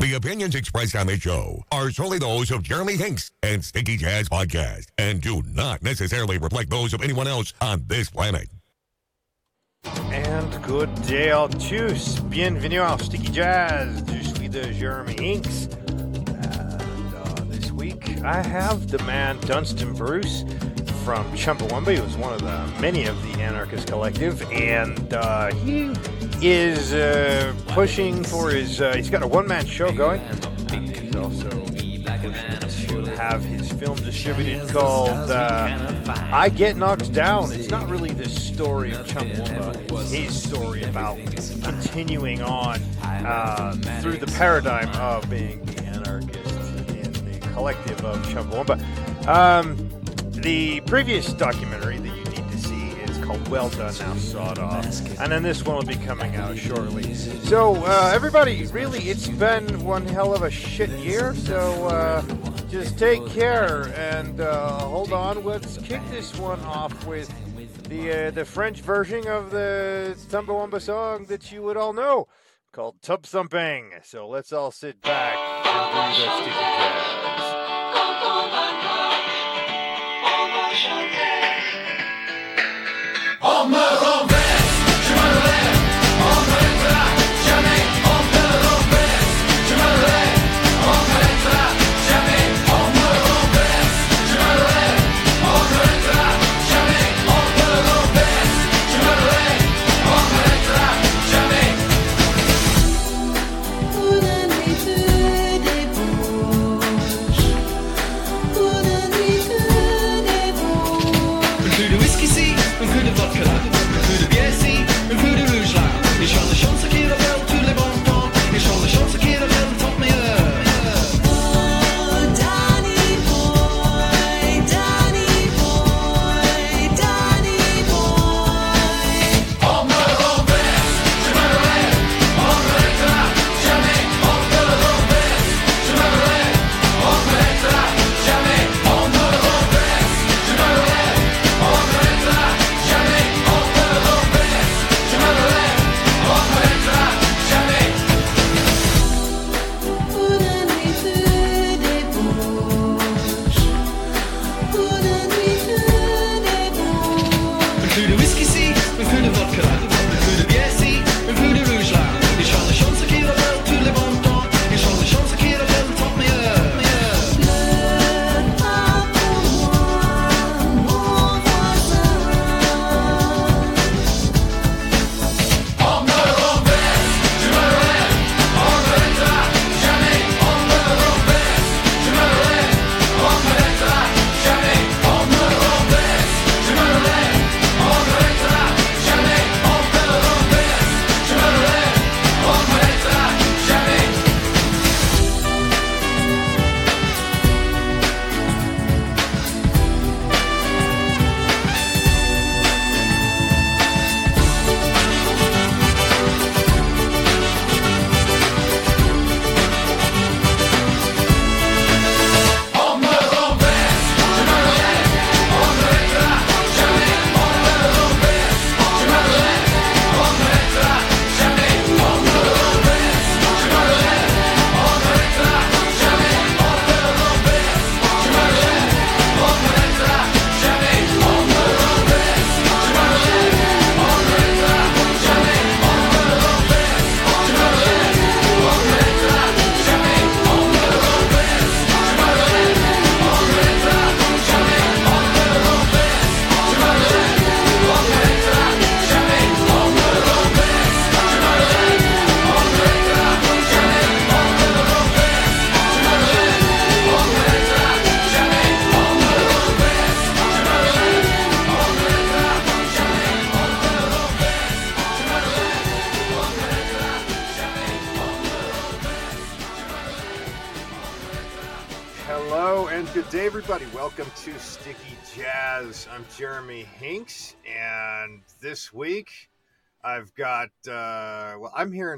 The opinions expressed on this show are solely those of Jeremy Hinks and Sticky Jazz Podcast and do not necessarily reflect those of anyone else on this planet. And good day all tous. Bienvenue à Sticky Jazz. Je suis de Jeremy Hinks. And uh, this week I have the man Dunstan Bruce from Chumbawamba. He was one of the many of the Anarchist Collective. And uh, he is uh, pushing for his. Uh, he's got a one-man show going. He's also to have his film distributed called uh, "I Get Knocked Down." It's not really the story of Chumbawamba. It's his story about continuing on um, through the paradigm of being the anarchist in the collective of Chumbawamba. Um, the previous documentary, the well Done Now Sod Off. And then this one will be coming out shortly. So, uh, everybody, really, it's been one hell of a shit year. So, uh, just take care and uh, hold on. Let's kick this one off with the, uh, the French version of the Chumbawamba song that you would all know called Tub Thumping. So, let's all sit back and do the sticky jazz. Mama!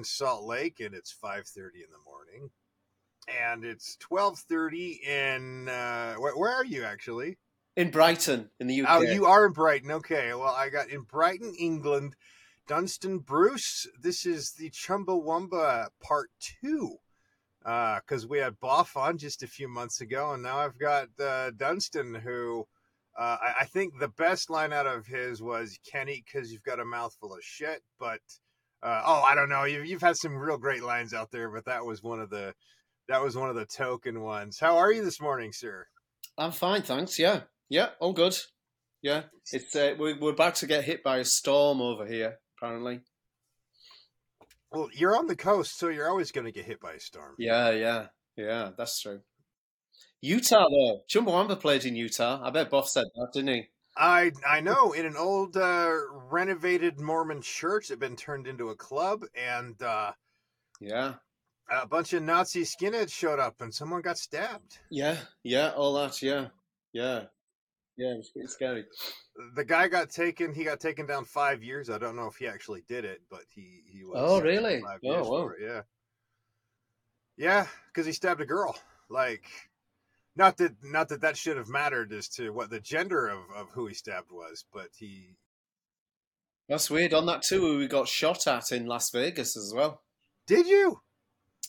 In Salt Lake, and it's 5:30 in the morning, and it's 12:30 in uh, where, where are you actually? in Brighton, in the UK. Oh, you are in Brighton. Okay. Well, I got in Brighton, England. Dunstan Bruce. This is the Chumbawamba Part Two because we had Boff on just a few months ago, and now I've got uh, Dunstan, who uh, I, I think the best line out of his was "You can't eat because you've got a mouthful of shit." But uh, oh, I don't know. You've, you've had some real great lines out there, but that was one of the that was one of the token ones. How are you this morning, sir? I'm fine, thanks. Yeah, yeah, all good. Yeah, it's uh, we're, we're about to get hit by a storm over here. Apparently. Well, you're on the coast, so you're always going to get hit by a storm. Yeah, yeah, yeah. That's true. Utah though, Chumbawamba played in Utah. I bet Boff said that, didn't he? I I know in an old uh, renovated Mormon church that been turned into a club, and uh, Yeah, a bunch of Nazi skinheads showed up, and someone got stabbed. yeah, yeah. All that. Yeah, yeah, yeah. It was pretty scary. The guy got taken. He got taken down five years. I don't know if he actually did it, but he he was. Oh, really? Oh, years wow. it, Yeah. Yeah, because he stabbed a girl. Like, not that not that that should have mattered as to what the gender of of who he stabbed was, but he That's weird. On that tour, we got shot at in Las Vegas as well. did you.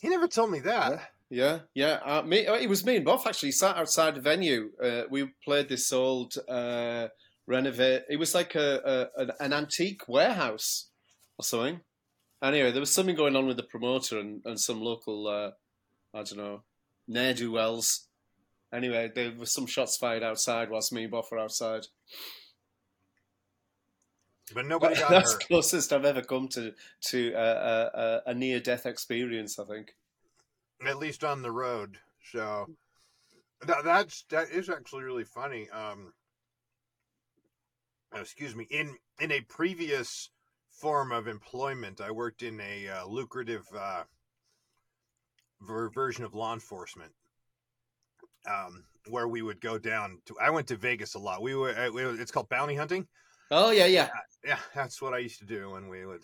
He never told me that. Yeah, yeah. Uh, me, uh, it was me and Boff actually sat outside the venue. Uh, we played this old uh, renovate. It was like a, a an, an antique warehouse or something. Anyway, there was something going on with the promoter and, and some local, uh, I don't know, ne'er do wells. Anyway, there were some shots fired outside whilst me and Boff were outside. But nobody got That's hurt. closest I've ever come to to uh, uh, a near death experience. I think. at least on the road. So that, that's that is actually really funny. Um, uh, excuse me. In in a previous form of employment, I worked in a uh, lucrative uh, ver- version of law enforcement. Um, where we would go down to, I went to Vegas a lot. We were, uh, it's called bounty hunting. Oh yeah, yeah. Yeah, that's what I used to do when we would.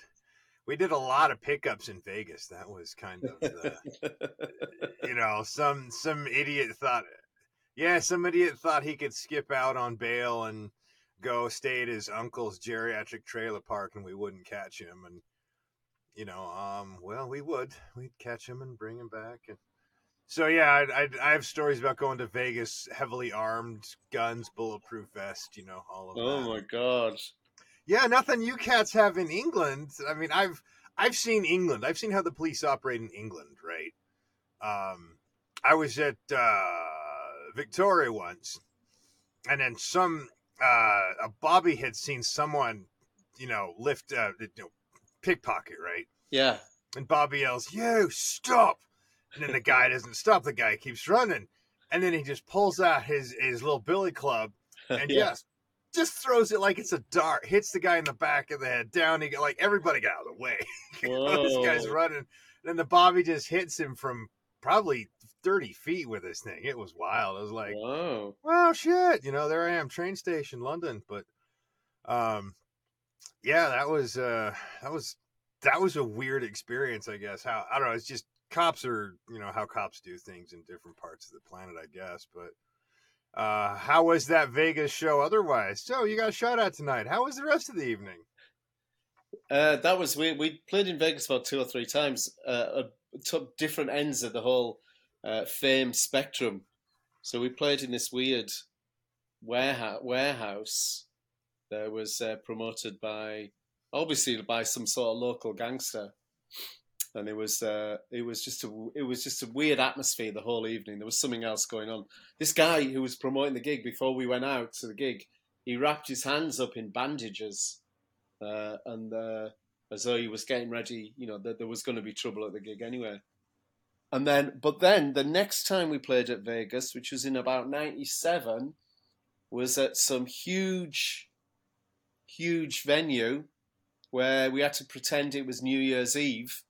We did a lot of pickups in Vegas. That was kind of the, you know, some some idiot thought, yeah, some idiot thought he could skip out on bail and go stay at his uncle's geriatric trailer park, and we wouldn't catch him. And you know, um, well, we would. We'd catch him and bring him back. And so, yeah, I, I, I have stories about going to Vegas, heavily armed, guns, bulletproof vest. You know, all of that. Oh my god. Yeah, nothing you cats have in England. I mean, I've I've seen England. I've seen how the police operate in England, right? Um, I was at uh, Victoria once, and then some uh, a Bobby had seen someone, you know, lift, uh, you know, pickpocket, right? Yeah. And Bobby yells, "You stop!" And then the guy doesn't stop. The guy keeps running, and then he just pulls out his his little billy club and Yeah. just just throws it like it's a dart. Hits the guy in the back of the head. Down he go. Like everybody got out of the way. this guy's Whoa. running. Then the Bobby just hits him from probably thirty feet with this thing. It was wild. I was like, Wow. well, shit. You know, there I am, train station, London. But, um, yeah, that was uh, that was that was a weird experience. I guess how I don't know. It's just cops are you know how cops do things in different parts of the planet. I guess, but. Uh, how was that Vegas show otherwise? So you got shot at tonight. How was the rest of the evening? Uh, that was we we played in Vegas about two or three times. Uh, at t- different ends of the whole uh, fame spectrum. So we played in this weird warehouse warehouse that was uh, promoted by obviously by some sort of local gangster, and it was uh, it was just a it was just a weird atmosphere the whole evening. There was something else going on. This guy who was promoting the gig before we went out to the gig, he wrapped his hands up in bandages uh, and uh, as though he was getting ready, you know, that there was going to be trouble at the gig anyway. And then, but then the next time we played at Vegas, which was in about '97, was at some huge, huge venue where we had to pretend it was New Year's Eve,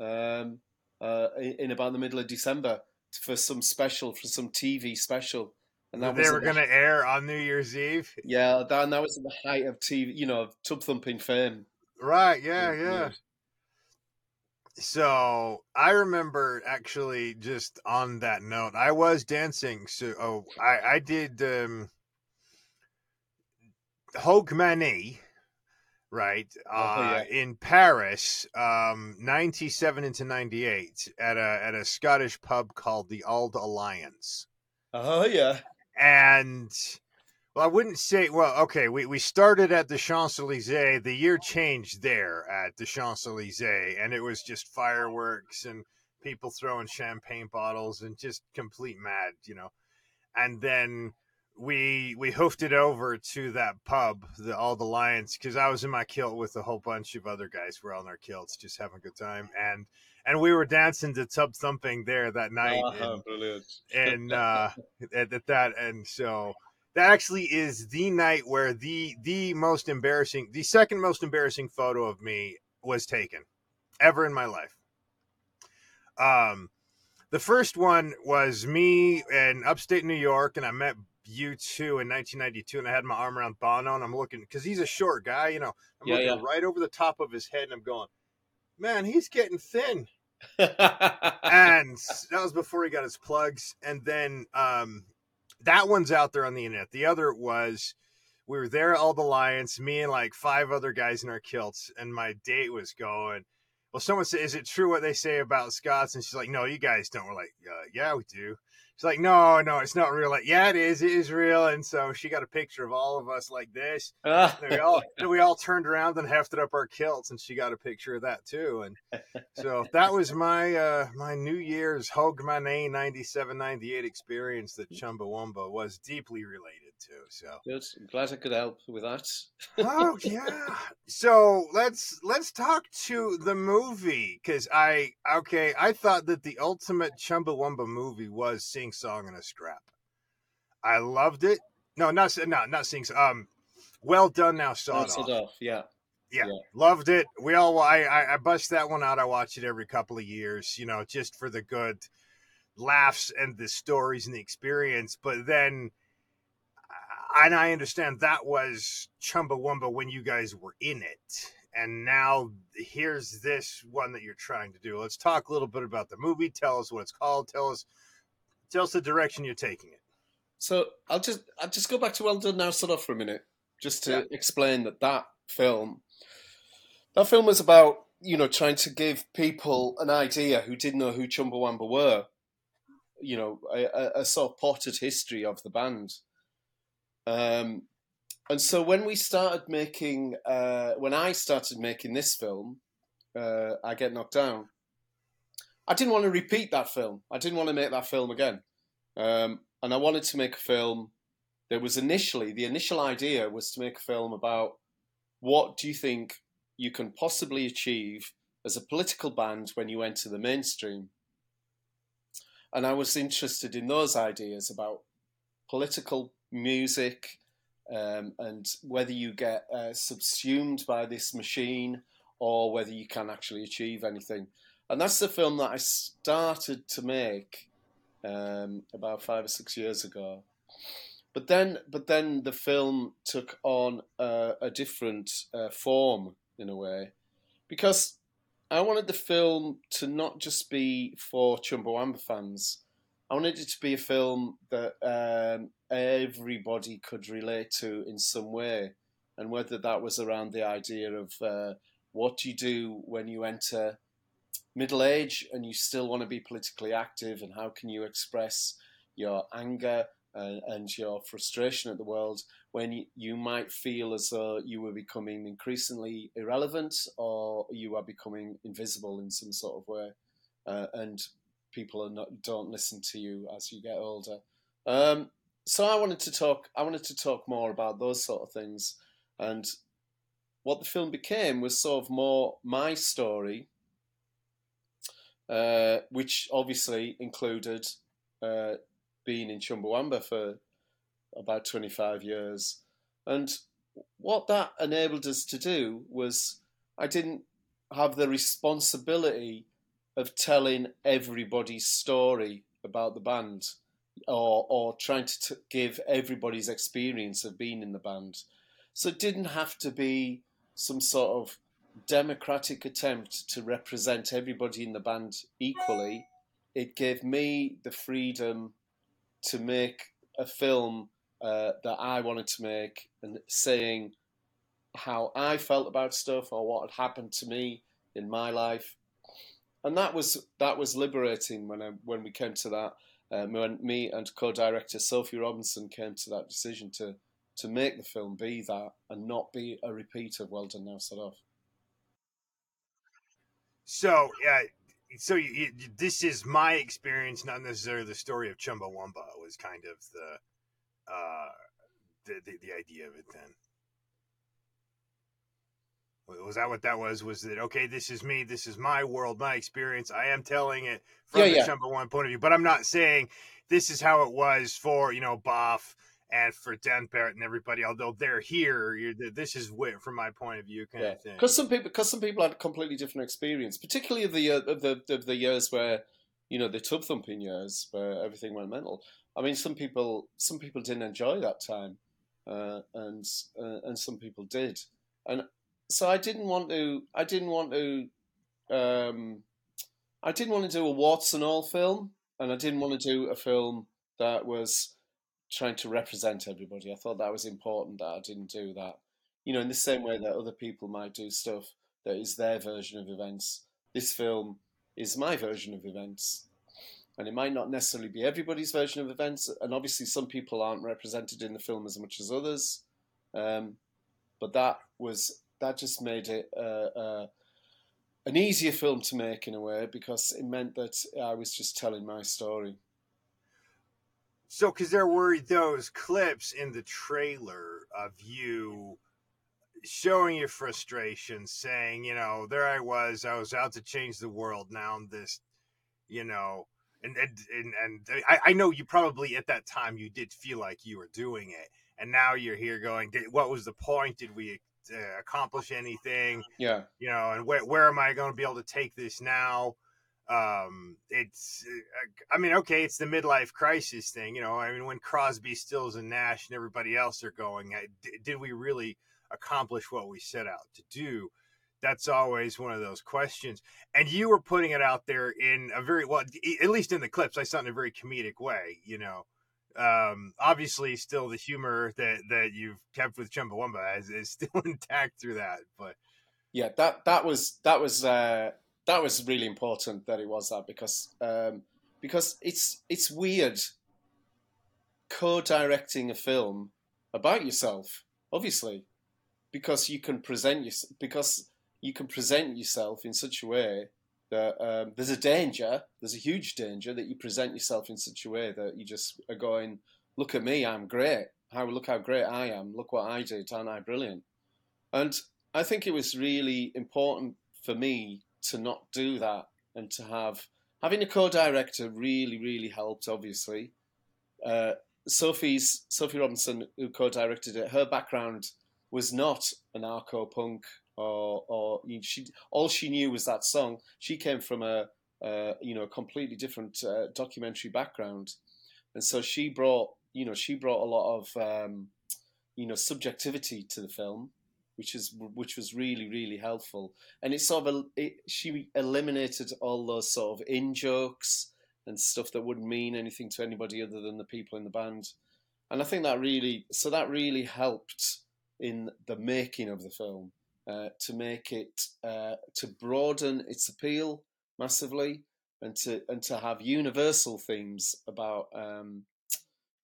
um, uh, in about the middle of December for some special, for some TV special. And they was were going to air on New Year's Eve, yeah, that, and that was at the height of TV, you know, tub thumping fame. right? Yeah, yeah. So I remember actually just on that note, I was dancing. So oh, I I did um, Hogue Right? Oh, Uh, in Paris, um, 97 into 98 at a at a Scottish pub called the Auld Alliance. Oh yeah. And well, I wouldn't say well, okay, we, we started at the Champs-Elysees. The year changed there at the Champs-Elysees, and it was just fireworks and people throwing champagne bottles and just complete mad, you know. And then we we hoofed it over to that pub, the Auld Alliance, because I was in my kilt with a whole bunch of other guys. We're all in our kilts, just having a good time, and and we were dancing to Tub Thumping there that night, Oh, and, and uh, at, at that, and so that actually is the night where the the most embarrassing, the second most embarrassing photo of me was taken ever in my life. Um, the first one was me in upstate New York, and I met U2 in 1992, and I had my arm around Bono, and I'm looking because he's a short guy, you know. I'm Yeah, looking yeah. right over the top of his head, and I'm going, man, he's getting thin. And that was before he got his plugs, and then um, that one's out there on the internet. The other was we were there at Auld Alliance, me and like five other guys in our kilts, and my date was going. Well, someone said, "Is it true what they say about Scots?" And she's like, "No, you guys don't." We're like, uh, "Yeah, we do." She's like, "No, no, it's not real." Like, "Yeah, it is. It is real." And so she got a picture of all of us like this. And we all we all turned around and hefted up our kilts, and she got a picture of that too. And so that was my uh my New Year's Hogmanay 97 98 experience that Chumbawamba was deeply related to. So Good. I'm glad I could help with that. oh yeah. So let's let's talk to the movie because I okay I thought that the ultimate Chumbawamba movie was Sing Song and a Scrap. I loved it. No, not no, not Sing. Um, well done now, sod off. it off. Yeah. Yeah, Yeah. loved it. We all I, I I bust that one out. I watch it every couple of years, you know, just for the good laughs and the stories and the experience. But then, and I understand that was Chumbawamba when you guys were in it, and now here's this one that you're trying to do. Let's talk a little bit about the movie. Tell us what it's called. Tell us, tell us the direction you're taking it. So I'll just I'll just go back to Well Done Now Sod Off for a minute, just to Yeah. explain that that film, that film was about you know trying to give people an idea who didn't know who Chumbawamba were, you know, a, a, a sort of potted history of the band. Um, and so when we started making, uh, when I started making this film, uh, I Get Knocked Down, I didn't want to repeat that film. I didn't want to make that film again. Um, and I wanted to make a film that was initially, the initial idea was to make a film about what do you think you can possibly achieve as a political band when you enter the mainstream. And I was interested in those ideas about political music um, and whether you get uh, subsumed by this machine or whether you can actually achieve anything. And that's the film that I started to make um, about five or six years ago. But then, but then the film took on a, different uh, form in a way, because I wanted the film to not just be for Chumbawamba fans. I wanted it to be a film that um, everybody could relate to in some way, and whether that was around the idea of uh, what do you do when you enter middle age and you still want to be politically active, and how can you express your anger and, and your frustration at the world when you, you might feel as though you were becoming increasingly irrelevant or you are becoming invisible in some sort of way, uh, and people are not, don't listen to you as you get older. Um, so I wanted to talk. I wanted to talk more about those sort of things, and what the film became was sort of more my story, uh, which obviously included uh, being in Chumbawamba for about 25 years. And what that enabled us to do was I didn't have the responsibility of telling everybody's story about the band or, or trying to t- give everybody's experience of being in the band. So it didn't have to be some sort of democratic attempt to represent everybody in the band equally. It gave me the freedom to make a film uh, that I wanted to make and saying, how I felt about stuff or what had happened to me in my life, and that was that was liberating when I, when we came to that. When me and co-director Sophie Robinson came to that decision to to make the film be that and not be a repeat of Well Done Now Sod Off. So, yeah, so you, you, this is my experience, not necessarily the story of Chumbawamba. Was kind of the, uh, the, the the idea of it. Then was that what that was? Was that okay? This is me. This is my world, my experience. I am telling it from Yeah, the yeah. Chumbawamba point of view, but I'm not saying this is how it was for you know Boff and for Dan Barrett and everybody. Although they're here, you're, this is wh- from my point of view, kind Yeah, of thing. because some people because some people had a completely different experience, particularly of the year- of the of the years where you know the tub thumping years where everything went mental. I mean, some people some people didn't enjoy that time, uh, and uh, and some people did, and so I didn't want to I didn't want to um, I didn't want to do a warts and all film, and I didn't want to do a film that was trying to represent everybody. I thought that was important that I didn't do that you know, in the same way that other people might do stuff that is their version of events, this film is my version of events. And it might not necessarily be everybody's version of events. And obviously, some people aren't represented in the film as much as others. Um, but that was that just made it uh, uh, an easier film to make in a way because it meant that I was just telling my story. So, because there were those clips in the trailer of you showing your frustration, saying, you know, there I was, I was out to change the world. Now I'm this, you know, and and and, and I, I know you probably at that time you did feel like you were doing it, and now you're here going, what was the point? Did we uh, accomplish anything? Yeah, you know, and where where am I going to be able to take this now? Um, it's, uh, I mean, okay, it's the midlife crisis thing, you know. I mean, when Crosby, Stills, and Nash and everybody else are going, did we really accomplish what we set out to do? That's always one of those questions. And you were putting it out there in a very well, at least in the clips, I saw it in a very comedic way, you know. Um, obviously, still the humor that that you've kept with Chumbawamba is, is still intact through that, but yeah that that was that was uh, that was really important that it was that because um, because it's it's weird co-directing a film about yourself obviously because you can present your, because you can present yourself in such a way that um, there's a danger there's a huge danger that you present yourself in such a way that you just are going look at me i'm great. How look how great i am. Look what i did. Aren't i brilliant? And I think it was really important for me to not do that and to have having a co-director really really helped. Obviously, uh, Sophie's Sophie Robinson, who co-directed it, her background was not anarcho punk or or she all she knew was that song. She came from a uh, you know a completely different uh, documentary background, and so she brought you know she brought a lot of um, you know subjectivity to the film which is which was really really helpful. And it sort of it, she eliminated all those sort of in jokes and stuff that wouldn't mean anything to anybody other than the people in the band. And I think that really so that really helped in the making of the film uh, to make it uh, to broaden its appeal massively and to and to have universal themes about um,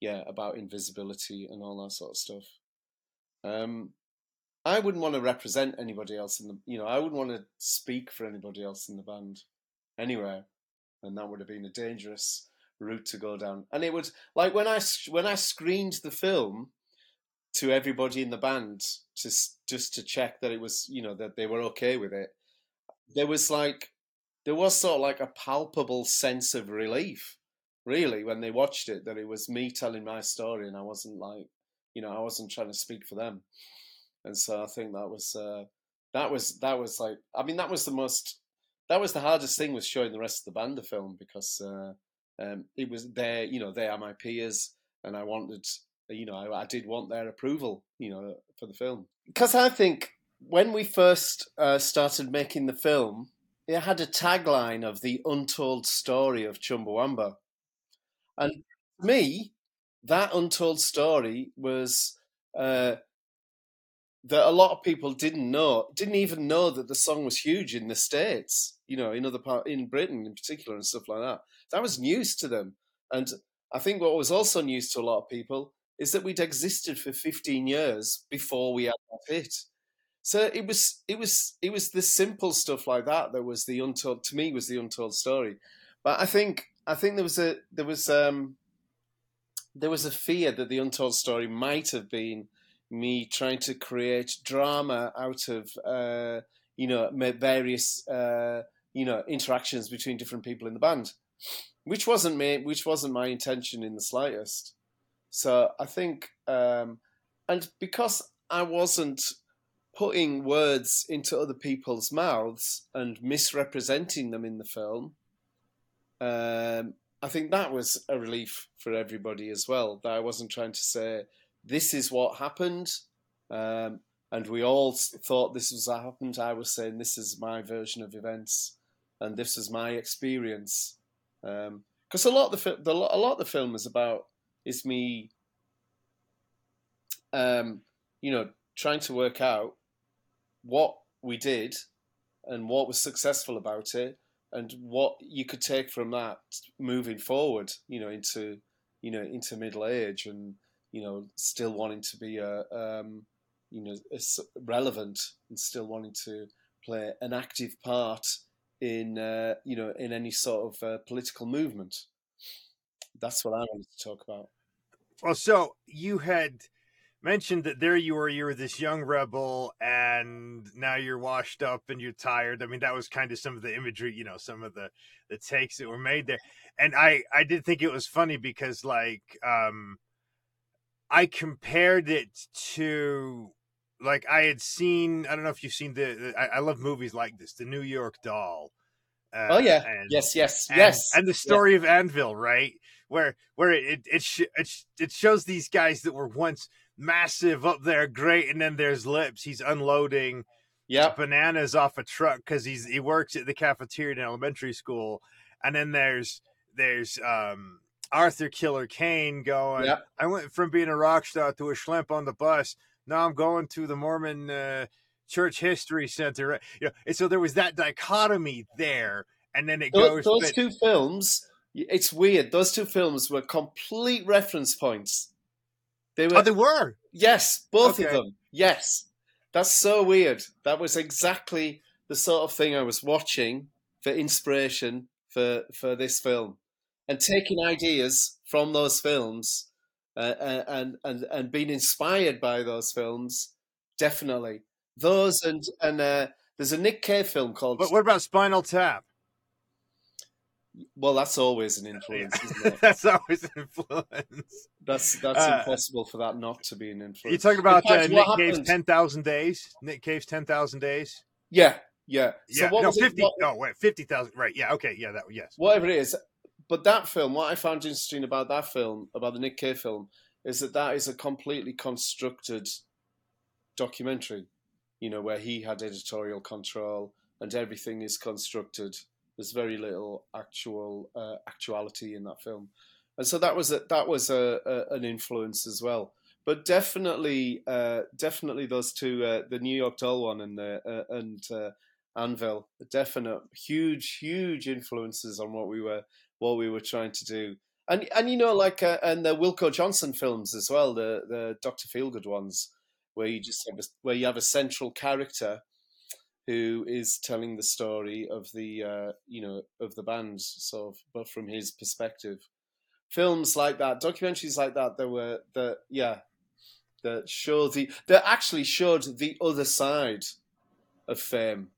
yeah about invisibility and all that sort of stuff. Um, I wouldn't want to represent anybody else in the, you know, I wouldn't want to speak for anybody else in the band anywhere, and that would have been a dangerous route to go down. And it would, like when I when I screened the film to everybody in the band just just to check that it was, you know, that they were okay with it. There was like, there was sort of like a palpable sense of relief, really, when they watched it, that it was me telling my story, and I wasn't like, you know, I wasn't trying to speak for them and so I think that was uh, that was that was like I mean that was the most that was the hardest thing was showing the rest of the band the film because uh, um, it was there you know they are my peers and I wanted you know I, I did want their approval you know for the film because I think when we first uh, started making the film it had a tagline of the untold story of Chumbawamba and me that untold story was uh, that a lot of people didn't know, didn't even know that the song was huge in the states. You know, in other part in Britain in particular and stuff like that. That was news to them, and I think what was also news to a lot of people is that we'd existed for 15 years before we had that hit. So it was it was it was the simple stuff like that that was the untold to me was the untold story. But I think I think there was a there was um there was a fear that the untold story might have been me trying to create drama out of uh, you know various uh, you know interactions between different people in the band, which wasn't me, which wasn't my intention in the slightest. So I think, um, and because I wasn't putting words into other people's mouths and misrepresenting them in the film, um, I think that was a relief for everybody as well. That I wasn't trying to say this is what happened, um, and we all thought this was what happened. I was saying this is my version of events, and this is my experience. Because a lot of the, the a lot of the film is about is me, um, you know, trying to work out what we did and what was successful about it and what you could take from that moving forward you know into you know into middle age and you know still wanting to be a um, you know relevant and still wanting to play an active part in uh, you know in any sort of uh, political movement that's what i wanted to talk about Well, so you had mentioned that there you were, you were this young rebel, and now you're washed up and you're tired. I mean, that was kind of some of the imagery, you know, some of the the takes that were made there. And I I did think it was funny because like um I compared it to like I had seen. I don't know if you've seen the. the I, I love movies like this, The New York Doll. Uh, oh yeah and, yes yes and, yes and the story of Anvil, right? Where where it it sh- it, sh- it shows these guys that were once massive up there, great, and then there's lips. He's unloading yeah bananas off a truck because he's he works at the cafeteria in elementary school, and then there's there's um Arthur Killer Kane going. Yep. I went from being a rock star to a schlemp on the bus. Now I'm going to the Mormon uh, Church History Center. right? You know, and so there was that dichotomy there, and then it goes. those but- two films it's weird. Those two films were complete reference points. They were oh, they were. yes both of them. Yes. That's so weird. That was exactly the sort of thing i was watching for inspiration for for this film and taking ideas from those films uh, uh, and and and being inspired by those films. Definitely. Those and and uh, there's a nick cave film called But what about Spinal Tap? Well that's always an influence isn't it That's always an influence. That's that's Uh, impossible for that not to be an influence. You're talking about In uh, Nick what Cave's happened- ten thousand days? Nick Cave's ten thousand days. Yeah, yeah. So Yeah, what no, was it- fifty. what- oh, wait, fifty thousand. Right? Yeah. Okay. Yeah. That. Yes. whatever it is. But that film, what I found interesting about that film, about the Nick Cave film, is that that is a completely constructed documentary. You know, where he had editorial control and everything is constructed. There's very little actual uh, actuality in that film, and so that was a, that was a, a, an influence as well. But definitely, uh, definitely those two, uh, the New York Doll one and the uh, and uh, Anvil, definite huge, huge influences on what we were what we were trying to do. And and you know, like uh, and the Wilko Johnson films as well, the the Doctor Feelgood ones, where you just have a, where you have a central character who is telling the story of the uh, you know of the band, sort of, but from his perspective. Films like that, documentaries like that, there were the yeah, that show the that actually showed the other side of fame.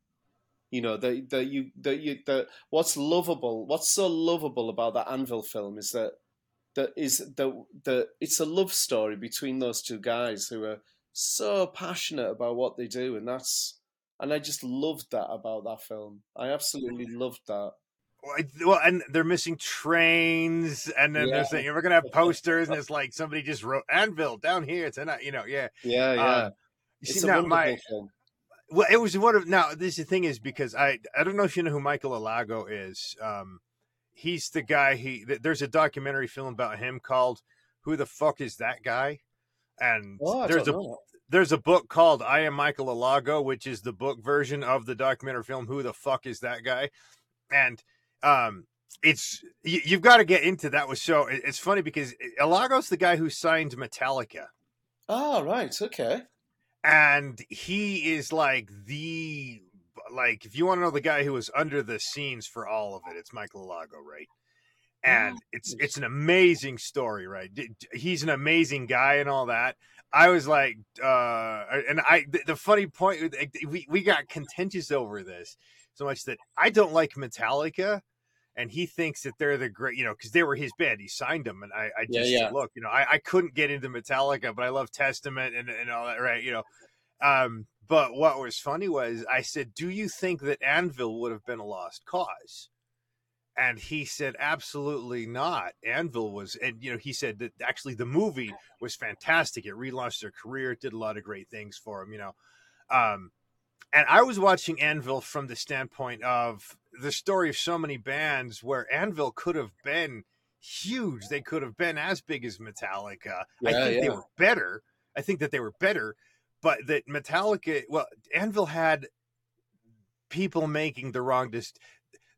You know that that you that you that what's lovable, what's so lovable about that Anvil film is that that is the the it's a love story between those two guys who are so passionate about what they do, and that's and I just loved that about that film. I absolutely loved that. Well, and they're missing trains, and then Yeah. they're saying we're gonna have posters, and it's like somebody just wrote Anvil down here tonight. You know, yeah. Yeah, yeah. Uh, You it's see now, my film. well, it was one of now. This the thing is because I I don't know if you know who Michael Alago is. Um, he's the guy. He th- there's a documentary film about him called "Who the fuck is that guy?" And Oh, there's a know there's a book called I Am Michael Alago, which is the book version of the documentary film Who the Fuck Is That Guy? And um it's you, you've got to get into that with show. it- It's funny because Alago's the guy who signed Metallica. Oh, right. Okay. and he is like the like if you want to know the guy who was under the scenes for all of it it's Michael Alago right and it's it's an amazing story right he's an amazing guy and all that i was like uh and i the, the funny point we, we got contentious over this so much that i don't like metallica and he thinks that they're the great, you know, because they were his band. He signed them, and I, I Yeah, just yeah. look, you know, I, I couldn't get into Metallica, but I love Testament and, and all that, right? You know, um, but what was funny was I said, "Do you think that Anvil would have been a lost cause?" And he said, "Absolutely not. Anvil was, and you know, he said that actually the movie was fantastic. It relaunched their career. It did a lot of great things for them. You know." Um, and I was watching Anvil from the standpoint of the story of so many bands where Anvil could have been huge. They could have been as big as Metallica. I Yeah, think they were better. I think that they were better, but that Metallica, well, Anvil had people making the wrong dis-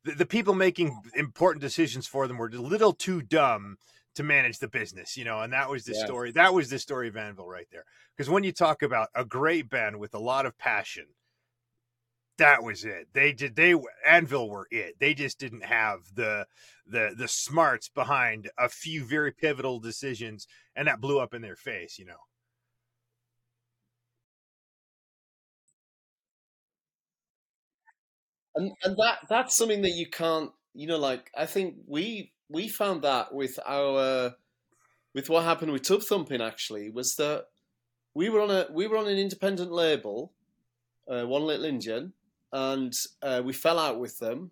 the, the people making important decisions for them were a little too dumb to manage the business, you know, and that was the Yeah. story. That was the story of Anvil right there. Because when you talk about a great band with a lot of passion, that was it. They did they Anvil were it. They just didn't have the the the smarts behind a few very pivotal decisions and that blew up in their face, you know. And and that that's something that you can't you know like i think we we found that with our with what happened with tub thumping actually was that we were on a we were on an independent label uh, one little Indian, and uh, we fell out with them.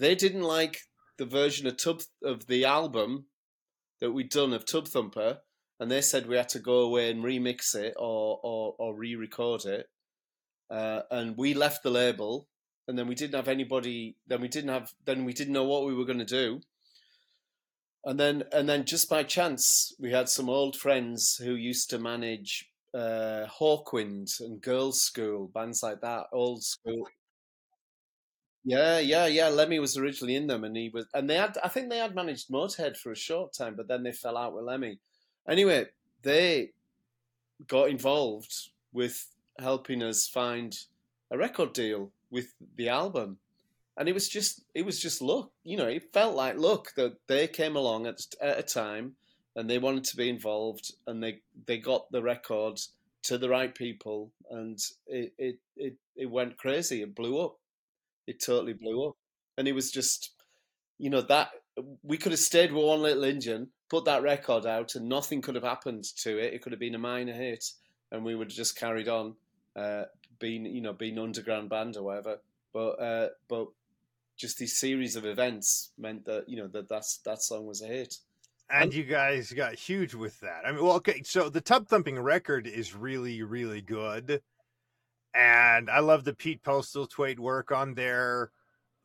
They didn't like the version of tub of the album that we'd done of tub thumper and they said we had to go away and remix it or or, or re-record it. Uh, and we left the label and then we didn't have anybody then we didn't have then we didn't know what we were going to do. And then and then just by chance we had some old friends who used to manage uh hawkwind and Girlschool bands like that old school. Yeah yeah yeah lemmy was originally in them and he was and they had i think they had managed motorhead for a short time but then they fell out with lemmy. Anyway they got involved with helping us find a record deal with the album. And it was just it was just luck you know it felt like luck that they came along at, at a time and they wanted to be involved and they they got the record to the right people and it it it, it went crazy. It blew up. It totally blew up. And it was just you know that we could have stayed with One Little Indian put that record out and nothing could have happened to it. It could have been a minor hit and we would have just carried on uh being you know being underground band or whatever but uh but just this series of events meant that you know that that's that song was a hit And you guys got huge with that. I mean, well, okay, so the tub thumping record is really, really good. And I love the Pete Postlethwaite work on there.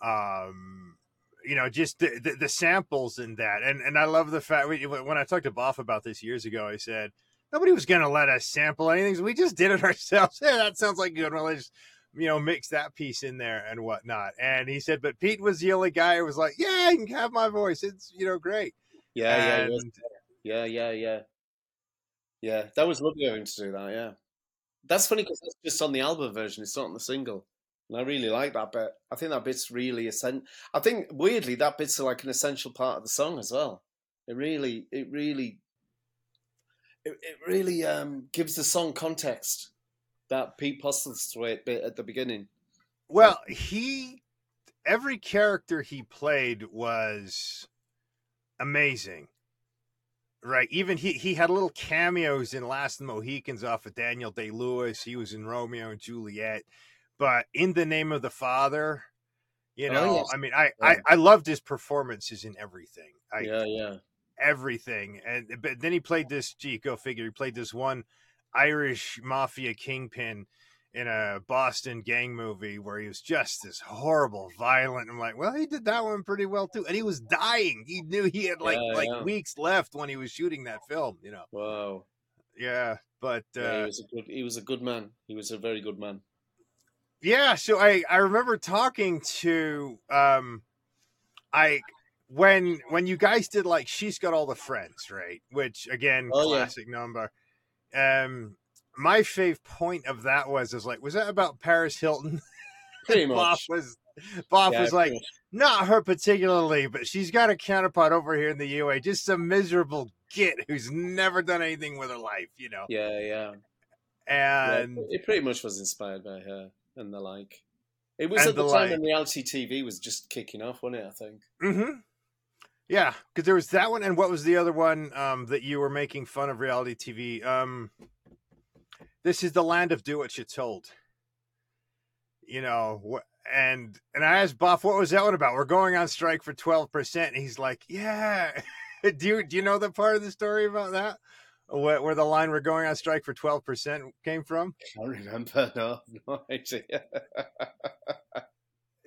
Um, you know, just the, the, the samples in that. And and I love the fact when I talked to Boff about this years ago, I said, nobody was going to let us sample anything. So we just did it ourselves. Yeah, that sounds like good. Well, let's, you know, mix that piece in there and whatnot. And he said, but Pete was the only guy who was like, yeah, you can have my voice. It's, you know, great. yeah yeah. And- yeah yeah yeah yeah that was lovely of him to do that yeah that's funny because it's just on the album version it's not on the single and i really like that bit i think that bit's really essential i think weirdly that bit's like an essential part of the song as well it really it really it, it really um gives the song context that pete postlethwaite bit at the beginning Well, he every character he played was amazing. Right. Even he he had little cameos in Last of the Mohicans off of Daniel Day Lewis. He was in Romeo and Juliet. But in the name of the Father, you Oh, know, yes. I mean, I, Yeah. I I loved his performances in everything. I, yeah yeah everything. And but then he played this. Gee, go figure. He played this one Irish mafia kingpin in a Boston gang movie where he was just this horrible, violent. I'm like, well, he did that one pretty well too. And he was dying. He knew he had like Yeah, like yeah. weeks left when he was shooting that film. You know. wow Yeah, but uh, Yeah, he was a good. He was a good man. He was a very good man. Yeah, so I I remember talking to um I when when you guys did like she's got all the friends, right? Which again, Oh, yeah. classic number. Um my fave point of that was is like was that about Paris Hilton? Pretty Bob much. was Bob Yeah, was like much. not her particularly, but she's got a counterpart over here in the UA, just some miserable git who's never done anything with her life, you know. Yeah, yeah. Yeah, And it pretty much was inspired by her and the like. It was at the, the time like. when reality TV was just kicking off, wasn't it? I think. hmm Yeah, because there was that one, and what was the other one um, that you were making fun of reality TV? Um, this is the land of do what you're told. You know, and and I asked Boff, what was that one about? We're going on strike for twelve percent. He's like, yeah. do you do you know the part of the story about that? Where, where the line "We're going on strike for twelve percent" came from? I don't remember. No, no idea.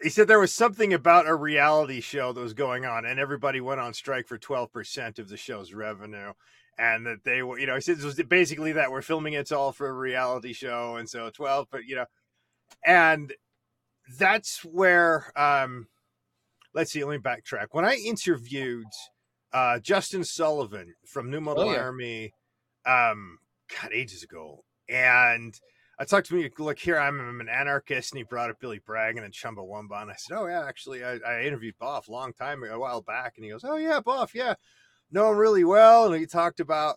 he said there was something about a reality show that was going on and everybody went on strike for 12% of the show's revenue and that they were you know he said it was basically that we're filming it's all for a reality show and so 12 but you know and that's where um let's see let me backtrack when i interviewed uh justin sullivan from new model Oh, yeah. army um god ages ago and I talked to me, look here, I'm, I'm an anarchist, and he brought up Billy Bragg and then Chumbawamba, and I said, oh yeah, actually, I, I interviewed Boff a long time a while back, and he goes, oh yeah, Boff, yeah, know him really well, and he talked about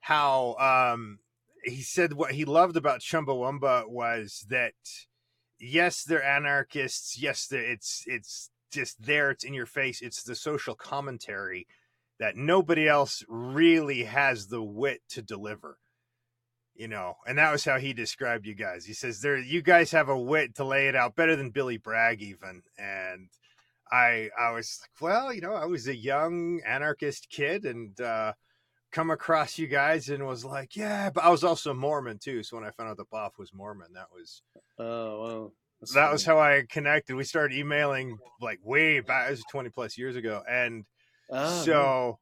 how um, he said what he loved about Chumbawamba was that yes, they're anarchists, yes, they're, it's it's just there, it's in your face, it's the social commentary that nobody else really has the wit to deliver you know, and that was how he described you guys. He says there you guys have a wit to lay it out better than Billy Bragg even. And I I was like, well, you know, I was a young anarchist kid and uh come across you guys and was like, yeah, but I was also Mormon too. So when I found out that Boff was Mormon, that was Oh wow. That's that was how I connected. We started emailing like way back, it was 20 plus years ago. And Ah, so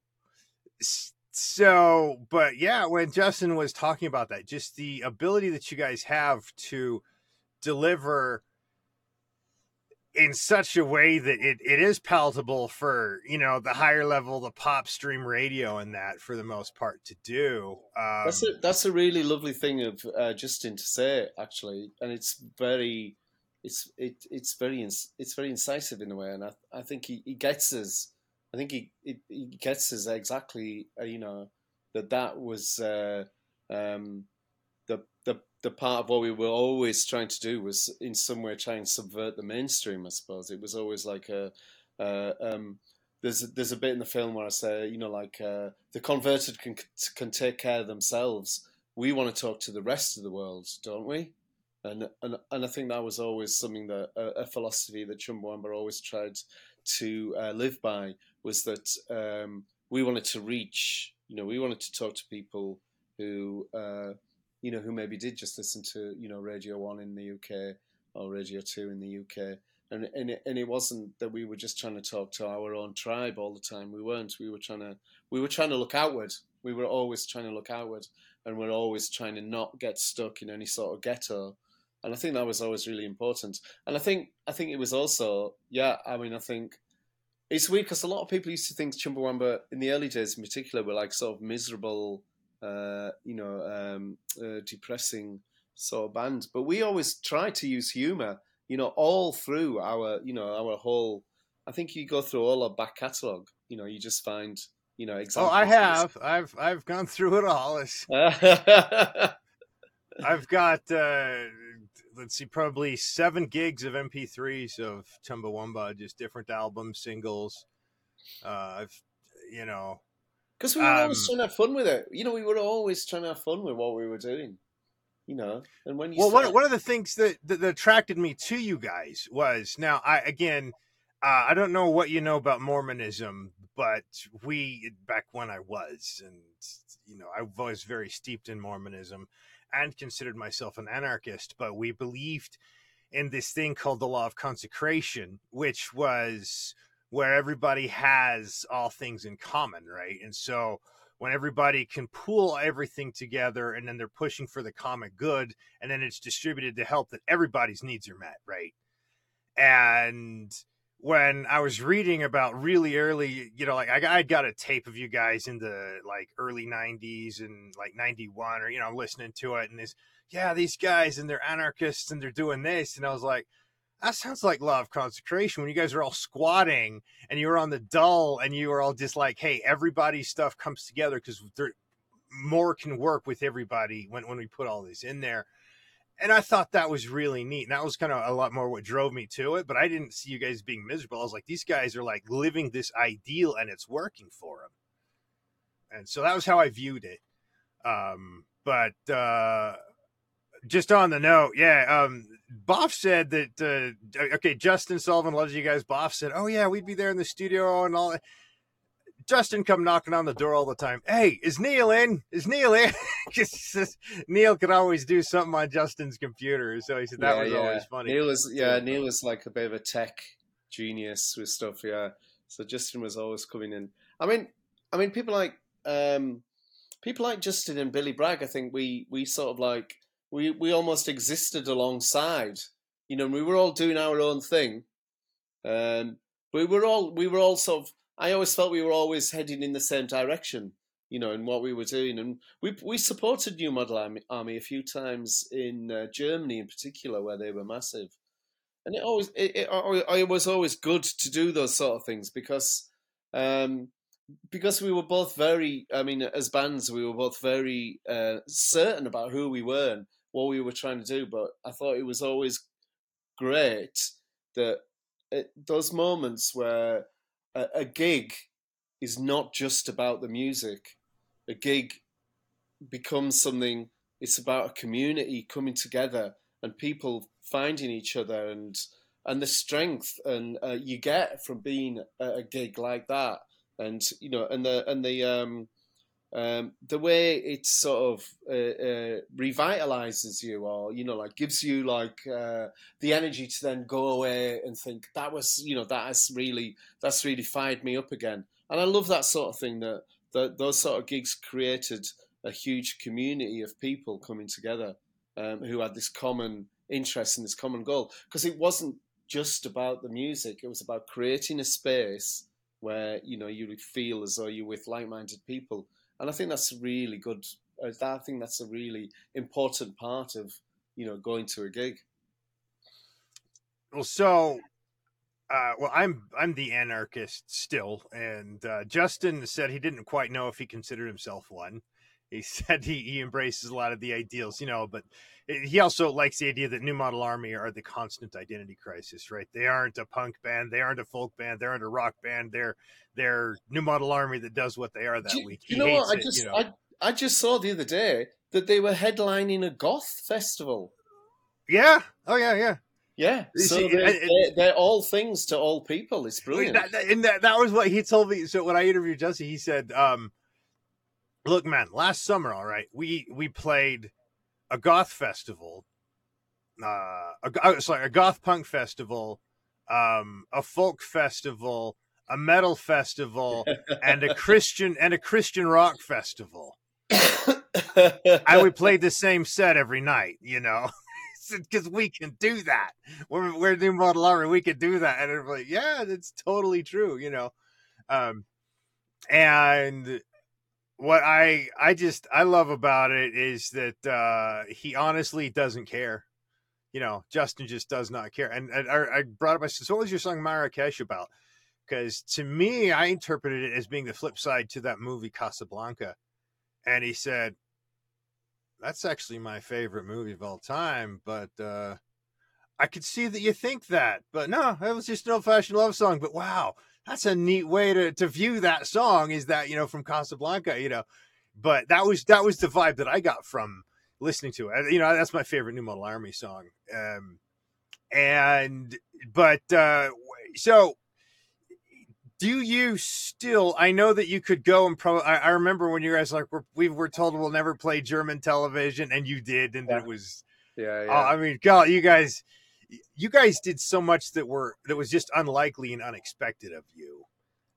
so but yeah when justin was talking about that just the ability that you guys have to deliver in such a way that it, it is palatable for you know the higher level the pop stream radio and that for the most part to do um, That's a that's a really lovely thing of uh, Justin to say actually, and it's very, it's it it's very ins- it's very incisive in a way, and I I think he, he gets us. I think he he, he gets exactly. Uh, you know that that was uh, um, the the the part of what we were always trying to do was in some way try and subvert the mainstream. I suppose it was always like a. Uh, um, there's a, there's a bit in the film where I say, you know, like uh, the converted can can take care of themselves. We want to talk to the rest of the world, don't we? And and and I think that was always something that a, a philosophy that Chumbawamba always tried to uh, live by was that um, we wanted to reach, you know, we wanted to talk to people who, uh, you know, who maybe did just listen to, you know, Radio One in the UK or Radio Two in the UK and and it, and it wasn't that we were just trying to talk to our own tribe all the time. We weren't. We were trying to we were trying to look outward. We were always trying to look outward, and we're always trying to not get stuck in any sort of ghetto. And I think that was always really important. And I think I think it was also yeah. I mean, I think it's weird because a lot of people used to think Chumbawamba in the early days, in particular, were like sort of miserable, uh, you know, um, uh, depressing sort of band. But we always try to use humour you know, all through our, you know, our whole. I think you go through all our back catalogue. You know, you just find, you know, exactly. oh i have i've i've gone through it all I've got uh let's see, probably seven gigs of MP3s of Chumbawamba, just different albums, singles. Uh I've you know Because we were always Um, trying to have fun with it. You know, we were always trying to have fun with what we were doing. You know, and when you well one, one of the things that, that that attracted me to you guys was now I again uh, I don't know what you know about Mormonism, but we back when I was, and you know, I was very steeped in Mormonism and considered myself an anarchist, but we believed in this thing called the law of consecration, which was where everybody has all things in common, right? And so when everybody can pool everything together and then they're pushing for the common good and then it's distributed to help that everybody's needs are met, right? And when I was reading about really early, you know, like I, I got a tape of you guys in the like early 90s and like 91 or, you know, I'm listening to it and this, yeah, these guys and they're anarchists and they're doing this. And I was like, that sounds like law of consecration when you guys are all squatting and you were on the dull and you were all just like, hey, everybody's stuff comes together because more can work with everybody when, when we put all this in there and I thought that was really neat. And that was kind of a lot more what drove me to it. But I didn't see you guys being miserable. I was like, these guys are like living this ideal and it's working for them. And so that was how I viewed it. Um, but uh, just on the note, yeah, um, Boff said that, uh, okay, Justin Sullivan loves you guys. Boff said, oh, yeah, we'd be there in the studio and all that. Justin come knocking on the door all the time. Hey, is Neil in? Is Neil in? Because Neil could always do something on Justin's computer. So he said that Yeah, was yeah. always funny. Neil was yeah, Neil was like a bit of a tech genius with stuff. Yeah, so Justin was always coming in. I mean, I mean, people like um, people like Justin and Billy Bragg. I think we we sort of like we we almost existed alongside. You know, we were all doing our own thing. Um, we were all we were all sort of. I always felt we were always heading in the same direction. You know, in what we were doing, and we we supported New Model Army, a few times in uh, Germany, in particular, where they were massive and it always it, it, it was always good to do those sort of things because um because we were both very i mean as bands we were both very uh, certain about who we were and what we were trying to do but i thought it was always great that it, those moments where a, a gig is not just about the music. A gig becomes something it's about a community coming together and people finding each other and and the strength and uh, you get from being at a gig like that. And you know and the and the um um the way it sort of uh, uh, revitalizes you or you know like gives you like uh, the energy to then go away and think that was you know that has really that's really fired me up again. And i love that sort of thing that that those sort of gigs created a huge community of people coming together um, who had this common interest and this common goal. Because it wasn't just about the music it was about creating a space where you know you would feel as though you're with like-minded people and i think that's really good i think that's a really important part of you know going to a gig Well, so, uh, well, I'm I'm the anarchist still, and uh, Justin said he didn't quite know if he considered himself one. He said he, he embraces a lot of the ideals, you know, but he also likes the idea that New Model Army are the constant identity crisis, right? They aren't a punk band, they aren't a folk band, they aren't a rock band. They're they're New Model Army that does what they are that you, week. you know what i it, just you know. I, I just saw the other day that they were headlining a goth festival yeah, oh yeah, yeah. yeah so see, they're, it- they're, they're all things to all people it's brilliant That, that- and that, that was what he told me. So when I interviewed Jesse, he said, um, "Look, man, last summer, all right, we we played a goth festival, uh, a, go- sorry, a goth punk festival, um, a folk festival, a metal festival, and a Christian and a Christian rock festival. And we played the same set every night, you know." Because we can do that. We're, we're new model army. We can do that. And I'm like, yeah, that's totally true, you know. Um, and what I I just I love about it is that uh, he honestly doesn't care. You know, Justin just does not care. And, and I, I brought up, I said, so what was your song Marrakesh about? Because to me, I interpreted it as being the flip side to that movie Casablanca. And he said, that's actually my favorite movie of all time, but uh, I could see that you think that. But no, it was just an old fashioned love song. But wow, that's a neat way to, to view that song is that, you know, from Casablanca, you know. But that was that was the vibe that I got from listening to it. You know, that's my favorite New Model Army song. Um, and but uh, so do you still i know that you could go and probably I, I remember when you guys like were, we were told we'll never play german television and you did and Yeah. it was yeah, oh, i mean god you guys you guys did so much that were that was just unlikely and unexpected of you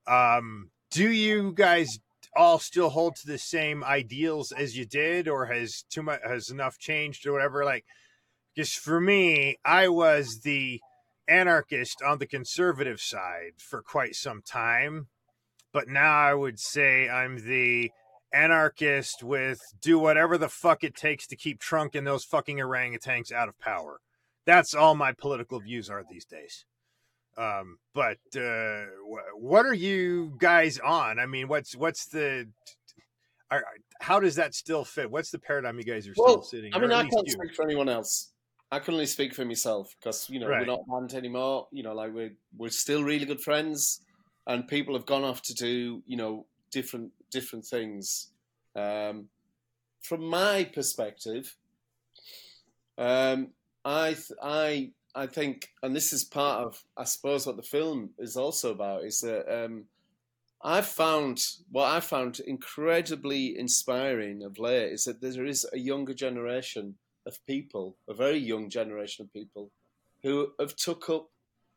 um do you guys all still hold to the same ideals as you did, or has too much has enough changed or whatever? Like, just for me, I was the anarchist on the conservative side for quite some time, but now I would say I'm the anarchist with do whatever the fuck it takes to keep Trump and those fucking orangutans out of power. That's all my political views are these days. Um, but uh, wh- what are you guys on? I mean, what's what's the are, how does that still fit? What's the paradigm you guys are still Well, sitting? I mean, I can't you? speak for anyone else. I can only speak for myself because you know Right. we're not band anymore. You know, like we're we're still really good friends, and people have gone off to do you know different different things. Um, from my perspective, um, I I I think, and this is part of I suppose what the film is also about is that um, I've found what I found incredibly inspiring of late is that there is a younger generation of people, a very young generation of people, who have took up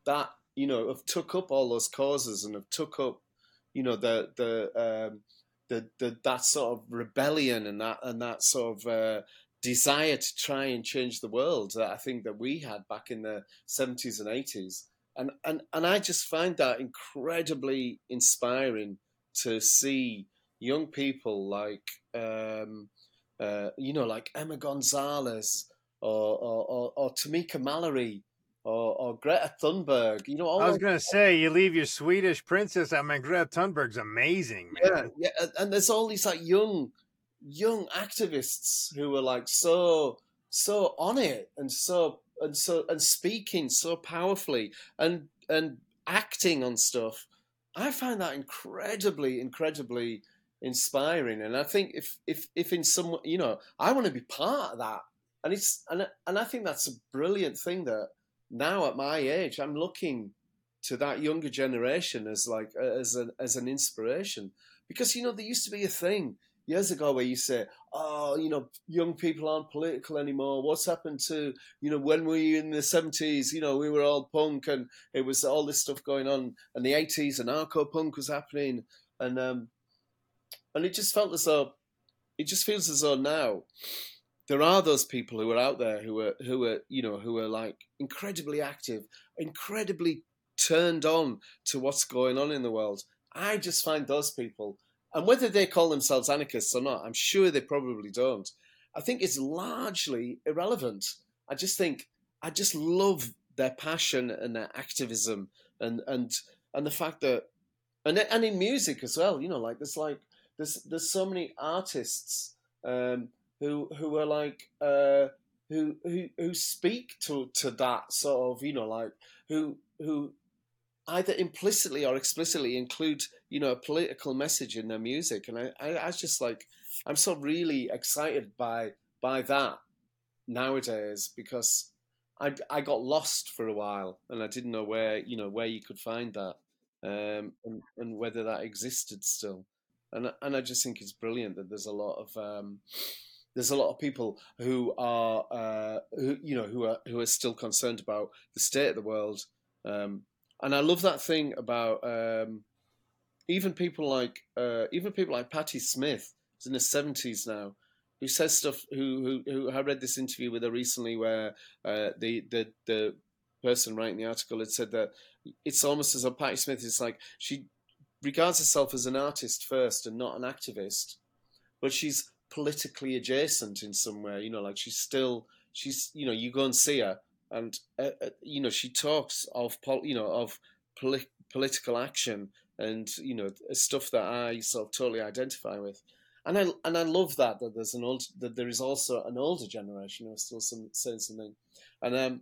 that you know have took up all those causes and have took up you know the the um, the, the that sort of rebellion and that and that sort of uh, desire to try and change the world that I think that we had back in the seventies and eighties, and and and I just find that incredibly inspiring to see young people like um, uh, you know like Emma Gonzalez or or, or, or Tamika Mallory or, or Greta Thunberg, you know all I was gonna say you leave your Swedish princess. I mean, Greta Thunberg's amazing, man. yeah, yeah, and- and there's all these like young, young activists who were like so, so on it and so and so and speaking so powerfully and and acting on stuff. I find that incredibly, incredibly inspiring, and I think if if if in some you know I want to be part of that, and it's and and I think that's a brilliant thing that now at my age I'm looking to that younger generation as like as an as an inspiration because you know there used to be a thing years ago where you say oh you know young people aren't political anymore what's happened to you know when we in the 70s you know we were all punk and it was all this stuff going on and the 80s and anarcho punk was happening and um and it just felt as though it just feels as though now there are those people who are out there who are who are you know who are like incredibly active incredibly turned on to what's going on in the world. I just find those people, and whether they call themselves anarchists or not, I'm sure they probably don't. I think it's largely irrelevant. I just think I just love their passion and their activism and and and the fact that and and in music as well. You know, like there's like there's there's so many artists um, who who are like uh, who who who speak to to that sort of you know like who who either implicitly or explicitly include you know a political message in their music. And I, I, I was just like i'm so really excited by by that nowadays because I, I got lost for a while and I didn't know where you know where you could find that um, and, and whether that existed still. And and I just think it's brilliant that there's a lot of um, there's a lot of people who are uh, who you know who are who are still concerned about the state of the world um, and I love that thing about um, even people like uh, even people like Patti Smith, who's in her seventies now, who says stuff. Who, who who I read this interview with her recently, where uh, the the the person writing the article had said that it's almost as though Patti Smith is like she regards herself as an artist first and not an activist, but she's politically adjacent in some way. You know, like she's still she's you know you go and see her and uh, uh, you know she talks of pol- you know of poli- political action and you know stuff that I sort of totally identify with, and I and I love that that there's an old that there is also an older generation who are still some, saying something, and um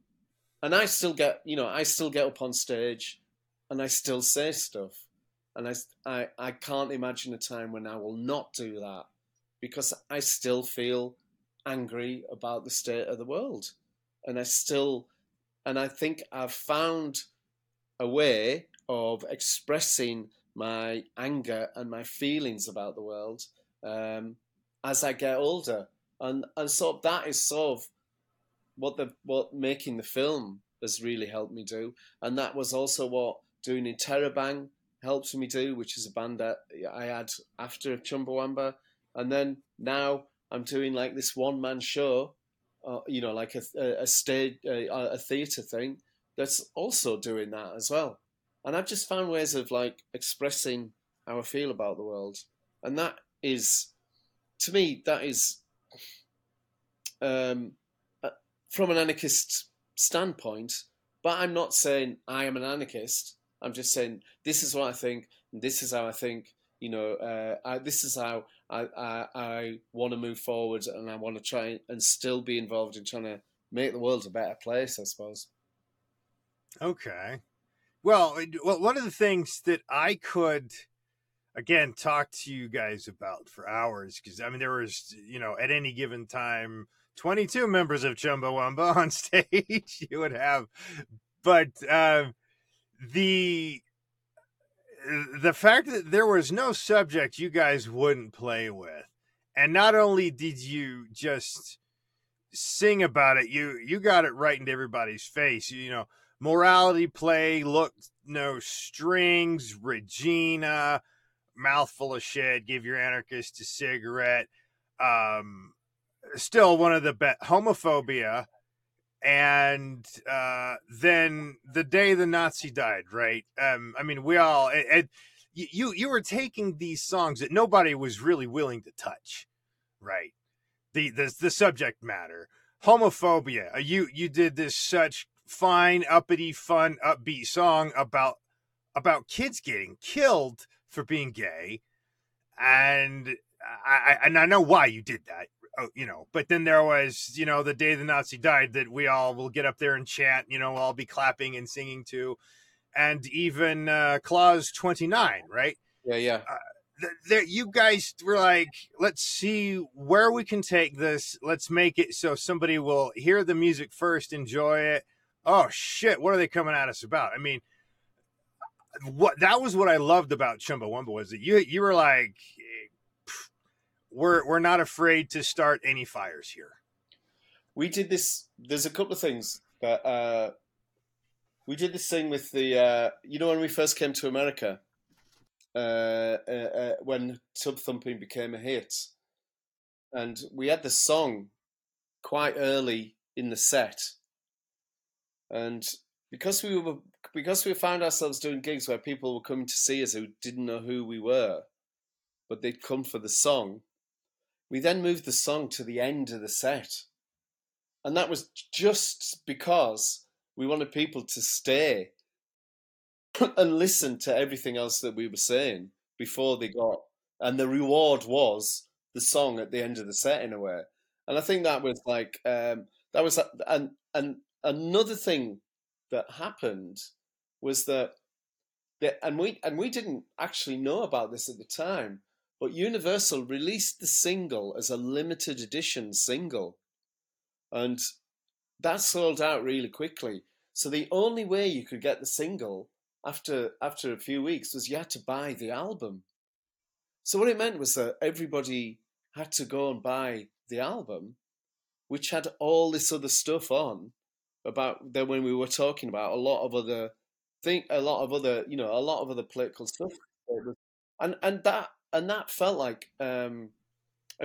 and I still get you know I still get up on stage, and I still say stuff, and I I I can't imagine a time when I will not do that, because I still feel angry about the state of the world and I still, and I think I've found a way of expressing my anger and my feelings about the world um, as I get older, and and so that is sort of what the what making the film has really helped me do, and that was also what doing Interrobang helps me do, which is a band that I had after Chumbawamba, and then now I'm doing like this one man show, uh, you know, like a a, stage a, a theatre thing that's also doing that as well. And I've just found ways of like expressing how I feel about the world, and that is, to me, that is, um, uh, from an anarchist standpoint. But I'm not saying I am an anarchist. I'm just saying this is what I think. And this is how I think. You know, uh, I, this is how I I, I want to move forward, and I want to try and still be involved in trying to make the world a better place. I suppose. Okay. Well, well, one of the things that I could, again, talk to you guys about for hours, because I mean, there was, you know, at any given time, 22 members of Chumbawamba on stage you would have, but um, the the fact that there was no subject you guys wouldn't play with, and not only did you just sing about it, you you got it right into everybody's face. You know, morality play, look, no strings, Regina, mouthful of shit, give your anarchist a cigarette. Um, still one of the best, homophobia. And uh, then the day the Nazi died, right? Um, I mean, we all, it, it, you, you were taking these songs that nobody was really willing to touch, right? The, the, the subject matter, homophobia. uh, You, you did this such fine, uppity, fun, upbeat song about about kids getting killed for being gay, and I, I and I know why you did that, oh, you know. But then there was, you know, the day the Nazi died, that we all will get up there and chant, you know, I'll be clapping and singing to, and even uh, Clause twenty nine, right? Yeah, yeah. th- there you guys were like let's see where we can take this let's make it so somebody will hear the music first enjoy it oh shit what are they coming at us about i mean what that was what i loved about chumbawamba was that you you were like "Pff, we're we're not afraid to start any fires here we did this. There's a couple of things that uh, we did this thing with the. Uh, you know, when we first came to America, uh, uh, uh, when Tub Thumping became a hit, and we had the song quite early in the set, and because we were because we found ourselves doing gigs where people were coming to see us who didn't know who we were, but they'd come for the song. We then moved the song to the end of the set. And that was just because we wanted people to stay and listen to everything else that we were saying before they got and the reward was the song at the end of the set in a way. And i think that was like um that was and and another thing that happened was that that and we and we didn't actually know about this at the time but universal released the single as a limited edition single and that sold out really quickly. So the only way you could get the single after after a few weeks was you had to buy the album. So what it meant was that everybody had to go and buy the album, which had all this other stuff on about then when we were talking about a lot of other think a lot of other you know a lot of other political stuff and and that and that felt like um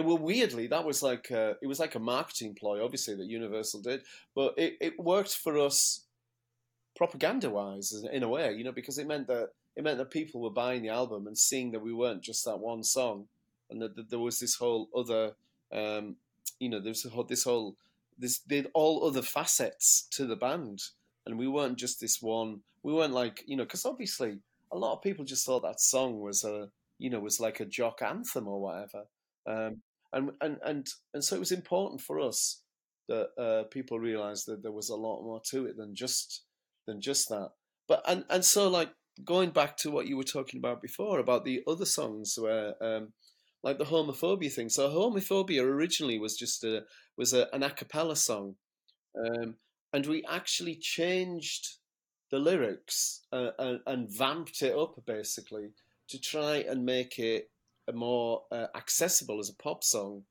well, weirdly, that was like a, it was like a marketing ploy, obviously that Universal did, but it, it worked for us propaganda wise in a way, you know, because it meant that it meant that people were buying the album and seeing that we weren't just that one song, and that, that there was this whole other, um, you know, there's this whole this did all other facets to the band, and we weren't just this one. We weren't like you know, because obviously a lot of people just thought that song was a you know was like a jock anthem or whatever. Um, and and and and so it was important for us that uh, people realised that there was a lot more to it than just than just that. But and and so like going back to what you were talking about before about the other songs where um, like the homophobia thing. So homophobia originally was just a was a, an a cappella song, um, and we actually changed the lyrics uh, and, and vamped it up basically to try and make it a more uh, accessible as a pop song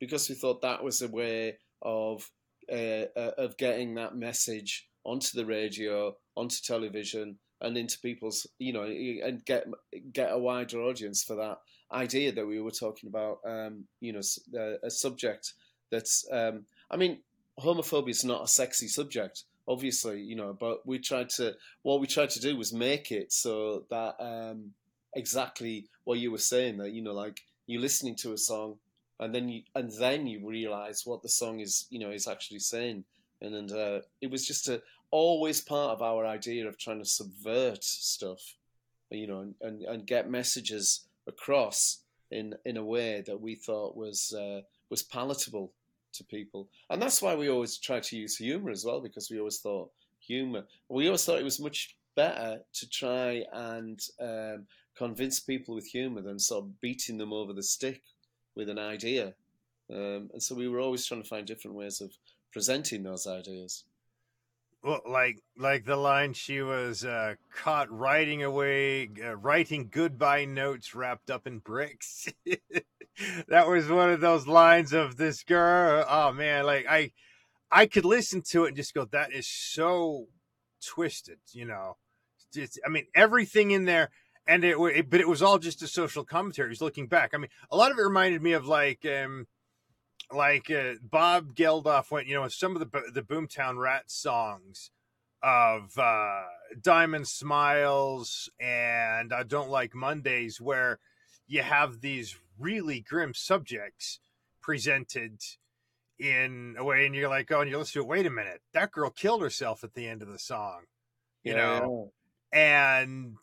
because we thought that was a way of uh, uh, of getting that message onto the radio, onto television, and into people's you know and get get a wider audience for that idea that we were talking about. Um, you know, s- uh, a subject that's um, I mean, homophobia is not a sexy subject, obviously, you know, but we tried to what we tried to do was make it so that um, exactly what you were saying that you know, like you're listening to a song and then you and then you realize what the song is, you know, is actually saying, and and uh, it was just a always part of our idea of trying to subvert stuff, you know, and, and, and get messages across in in a way that we thought was uh, was palatable to people, and that's why we always try to use humor as well because we always thought humor. We always thought it was much better to try and um, convince people with humor than sort of beating them over the stick with an idea. Um, and so we were always trying to find different ways of presenting those ideas. Well, like like the line she was uh, caught writing away, uh, writing goodbye notes wrapped up in bricks. that was one of those lines of this girl. Oh man, like I, I could listen to it and just go, "That is so twisted," you know. Just, I mean, everything in there, and it, it, but it was all just a social commentary. Was looking back. I mean, a lot of it reminded me of like, um, like uh, Bob Geldof went, you know, some of the the Boomtown Rat songs of uh, Diamond Smiles and I Don't Like Mondays, where you have these really grim subjects presented in a way, and you're like, oh, and you listen to it. Wait a minute, that girl killed herself at the end of the song, you know, and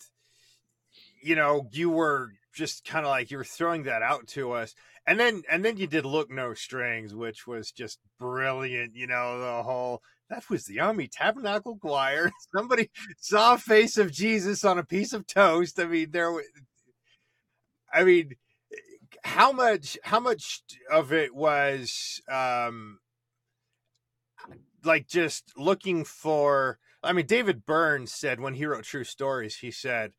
you know, you were just kind of like you were throwing that out to us and then and then you did look no strings which was just brilliant you know the whole that was the army tabernacle choir. Somebody saw a face of jesus on a piece of toast. I mean there i mean how much how much of it was um like just looking for i mean david burns said when he wrote true stories he said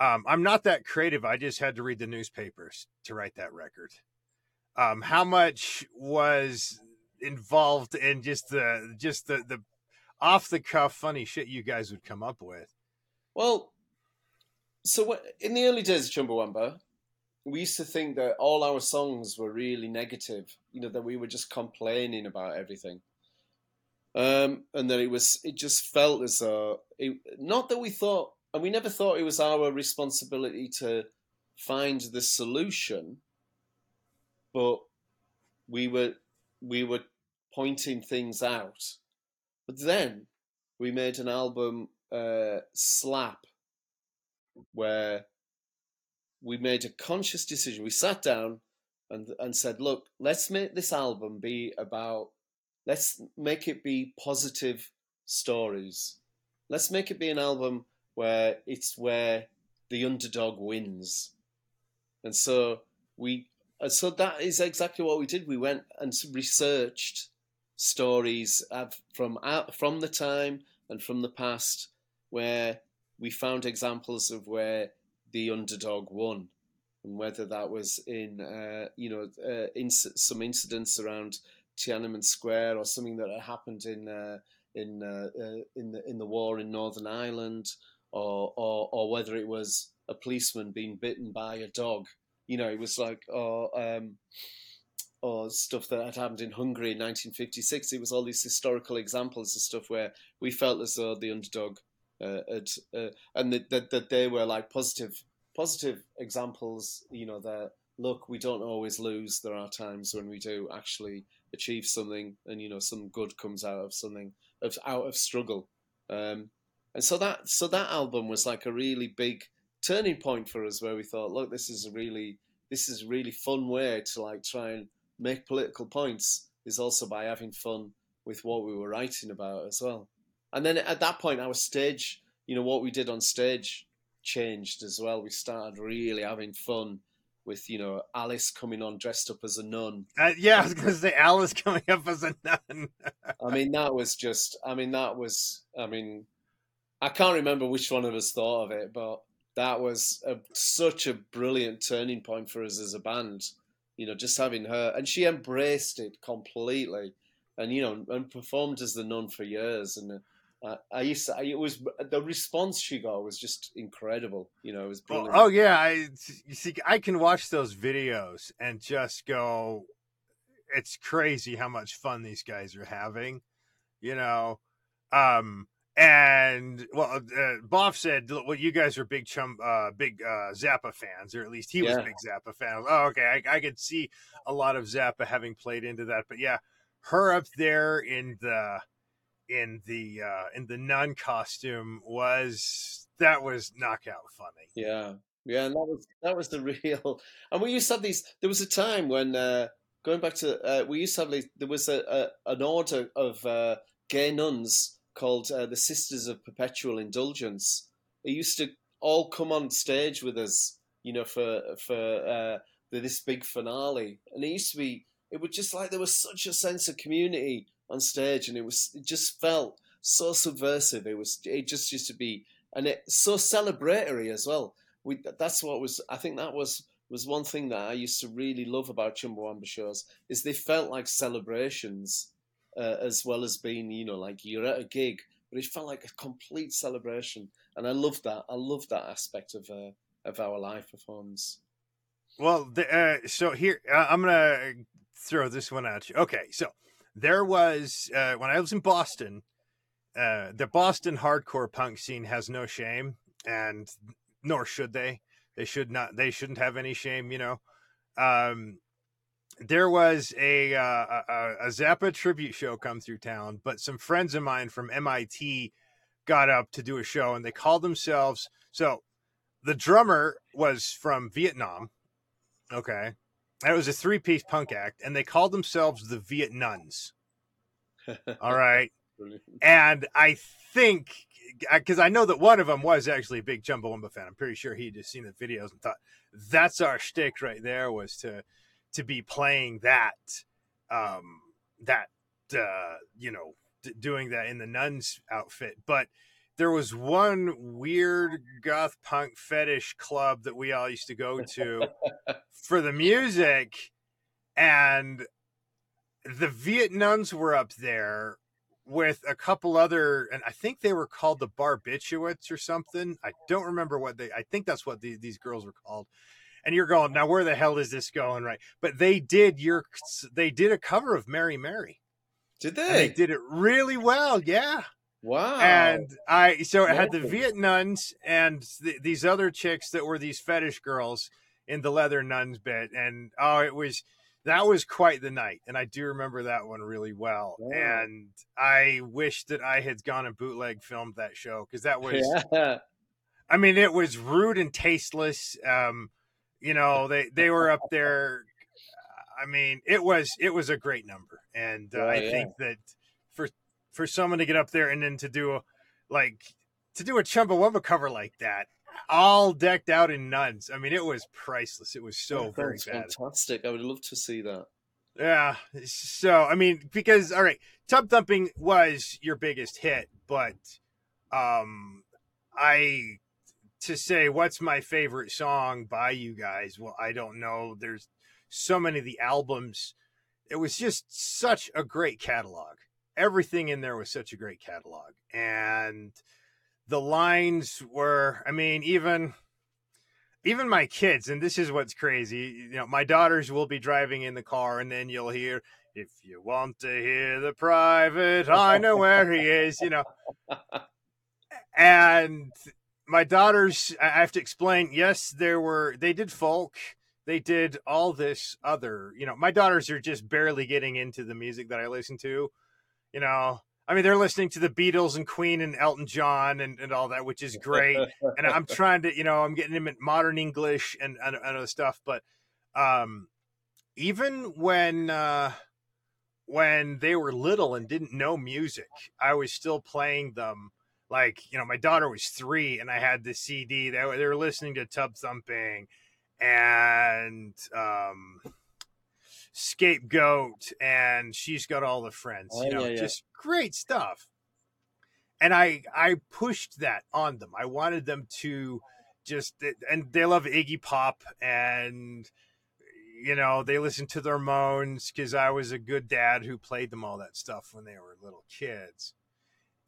um, i'm not that creative i just had to read the newspapers to write that record um, how much was involved in just the just the the off the cuff funny shit you guys would come up with Well, so what, in the early days of Chumbawamba, we used to think that all our songs were really negative. You know that we were just complaining about everything, um, and that it was it just felt as though it, not that we thought, and we never thought it was our responsibility to find the solution, but we were we were pointing things out. But then we made an album, uh, Slap, where we made a conscious decision. We sat down and and said, "Look, let's make this album be about. Let's make it be positive stories. Let's make it be an album where it's where the underdog wins." And so we, so that is exactly what we did. We went and researched stories from from the time and from the past where we found examples of where the underdog won, and whether that was in uh, you know uh, inc- some incidents around Tiananmen Square or something that happened in uh, in uh, uh, in the in the war in Northern Ireland, or, or or whether it was a policeman being bitten by a dog. You know, it was like or um, or stuff that had happened in Hungary in 1956. It was all these historical examples of stuff where we felt as though the underdog uh, had, uh, and that, that that they were like positive positive examples. You know that look, we don't always lose. There are times when we do actually achieve something, and you know some good comes out of something of out of struggle. Um, and so that so that album was like a really big turning point for us, where we thought, look, this is a really this is a really fun way to like try and make political points. Is also by having fun with what we were writing about as well. And then at that point, our stage, you know, what we did on stage changed as well. We started really having fun with, you know, Alice coming on dressed up as a nun. uh, yeah i was gonna say alice coming up as a nun I mean, that was just, I mean, that was, I mean, I can't remember which one of us thought of it, but that was a, such a brilliant turning point for us as a band. You know, just having her, and she embraced it completely, and you know, and performed as the nun for years, and I, I used to, I, it was the response she got was just incredible. You know, it was Oh, oh yeah, I you see, I can watch those videos and just go, it's crazy how much fun these guys are having, you know. Um, and well, uh, Boff said, well, you guys are big chum, uh, big uh, Zappa fans, or at least he was a Yeah. big Zappa fan. Oh, okay, I, I could see a lot of Zappa having played into that, but yeah, her up there in the in the uh in the nun costume was that was knockout funny Yeah, yeah, and that was that was the real. And we used to have these. There was a time when uh, going back to uh, we used to have these, there was a, a an order of uh, gay nuns called uh, the Sisters of Perpetual Indulgence. They used to all come on stage with us, you know, for for uh, this big finale, and it used to be. It was just like there was such a sense of community on stage, and it was it just felt so subversive. It was it just used to be, and it so celebratory as well we that's what was I think that was was one thing that I used to really love about Chumbawamba shows is they felt like celebrations uh, as well as being you know like you're at a gig but it felt like a complete celebration and I loved that I loved that aspect of uh, of our live performance. Well the, uh so here uh, i'm gonna throw this one at you. Okay so there was uh when i was in boston uh the boston hardcore punk scene has no shame and nor should they. They should not they shouldn't have any shame you know? Um there was a uh, a, a Zappa tribute show come through town, but some friends of mine from MIT got up to do a show, and they called themselves. So, the drummer was from Vietnam. Okay, and it was a three-piece punk act, and they called themselves the Viet Nuns. All right, and I think because I know that one of them was actually a big Jumbo Chumbawamba fan. I'm pretty sure he had just seen the videos and thought that's our shtick right there was to to be playing that um that uh you know d- doing that in the nun's outfit but there was one weird goth punk fetish club that we all used to go to for the music and the Viet nuns were up there with a couple other and I think they were called the barbiturates or something. I don't remember what they I think that's what the, these girls were called. And you're going, now where the hell is this going right? But they did your they did a cover of Mary Mary. did And they they did it really well, yeah. wow And I so it had the. Viet nuns and th- these other chicks that were these fetish girls in the leather nuns bit, and oh, it was that was quite the night, and I do remember that one really well. And I wish that I had gone and bootleg filmed that show because that was, yeah I mean, it was rude and tasteless. Um, you know, they they were up there. I mean, it was it was a great number, and uh, Yeah, I yeah. think that for for someone to get up there and then to do a like to do a Chumbawamba cover like that, all decked out in nuns. I mean, it was priceless. It was so That very bad. fantastic I would love to see that Yeah. So I mean, because all right, tub thumping was your biggest hit, but um I to say what's my favorite song by you guys, well, I don't know. There's so many of the albums. It was just such a great catalog. Everything in there was such a great catalog. And the lines were, I mean, even even my kids, and this is what's crazy, you know, my daughters will be driving in the car and then you'll hear, if you want to hear the private, I know where he is, you know. And my daughters, I have to explain, yes, there were, they did folk, they did all this other, you know, my daughters are just barely getting into the music that I listen to, you know. I mean, they're listening to the Beatles and Queen and Elton John and, and all that, which is great and I'm trying to, you know, I'm getting them at modern English and, and, and other stuff. But um, even when uh, when they were little and didn't know music, I was still playing them. Like, you know, my daughter was three, and I had the CD. They were, they were listening to Tub Thumping and um, Scapegoat, and she's got all the friends. Oh, you know, yeah, yeah. just great stuff and I I pushed that on them. I wanted them to just and they love Iggy Pop and you know they listen to the Ramones because I was a good dad who played them all that stuff when they were little kids.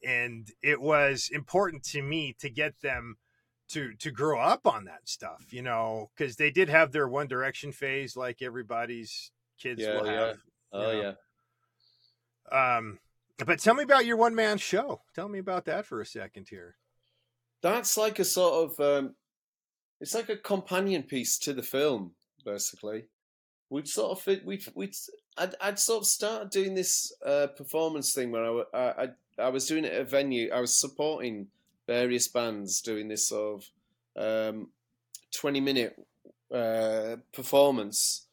And it was important to me to get them to to grow up on that stuff, you know, because they did have their One Direction phase, like everybody's kids Yeah, will yeah. have. Oh you yeah. Um, but tell me about your one man show. Tell me about that for a second here. That's like a sort of um, it's like a companion piece to the film, basically. We'd sort of. We'd we'd I'd, I'd sort of started doing this uh, performance thing where I, I I I was doing it at a venue. I was supporting various bands doing this sort of um, twenty minute uh, performance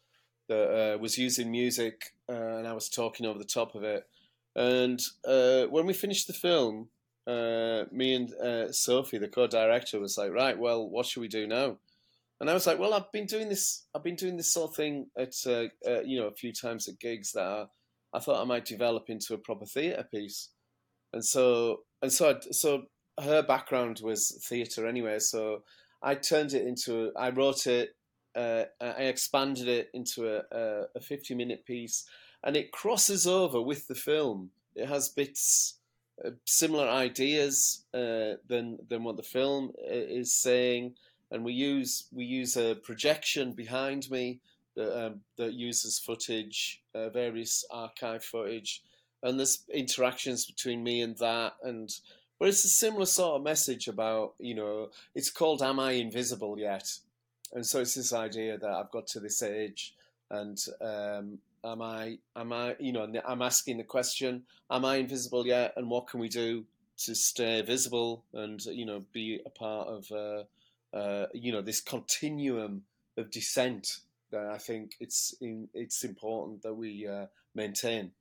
that uh, was using music, uh, and I was talking over the top of it. And uh, when we finished the film, uh, me and uh, Sophie, the co-director, was like, "Right, well, what should we do now?" And I was like, "Well, I've been doing this. I've been doing this sort of thing at you know a few times at gigs that I, I thought I might develop into a proper theatre piece." And so, and so, I, so her background was theatre anyway. So I turned it into. I wrote it. Uh, I expanded it into a, a, a fifty-minute piece, and it crosses over with the film. It has bits uh, similar ideas uh, than than what the film uh, is saying, and we use we use a projection behind me that um, that uses footage, uh, various archive footage, and there's interactions between me and that, and but it's a similar sort of message about you know it's called "Am I Invisible Yet?" and so it's this idea that I've got to this age, and um, am I am I you know I'm asking the question am I invisible yet? And what can we do to stay visible and you know be a part of uh, uh, you know this continuum of descent that I think it's in, it's important that we uh, maintain.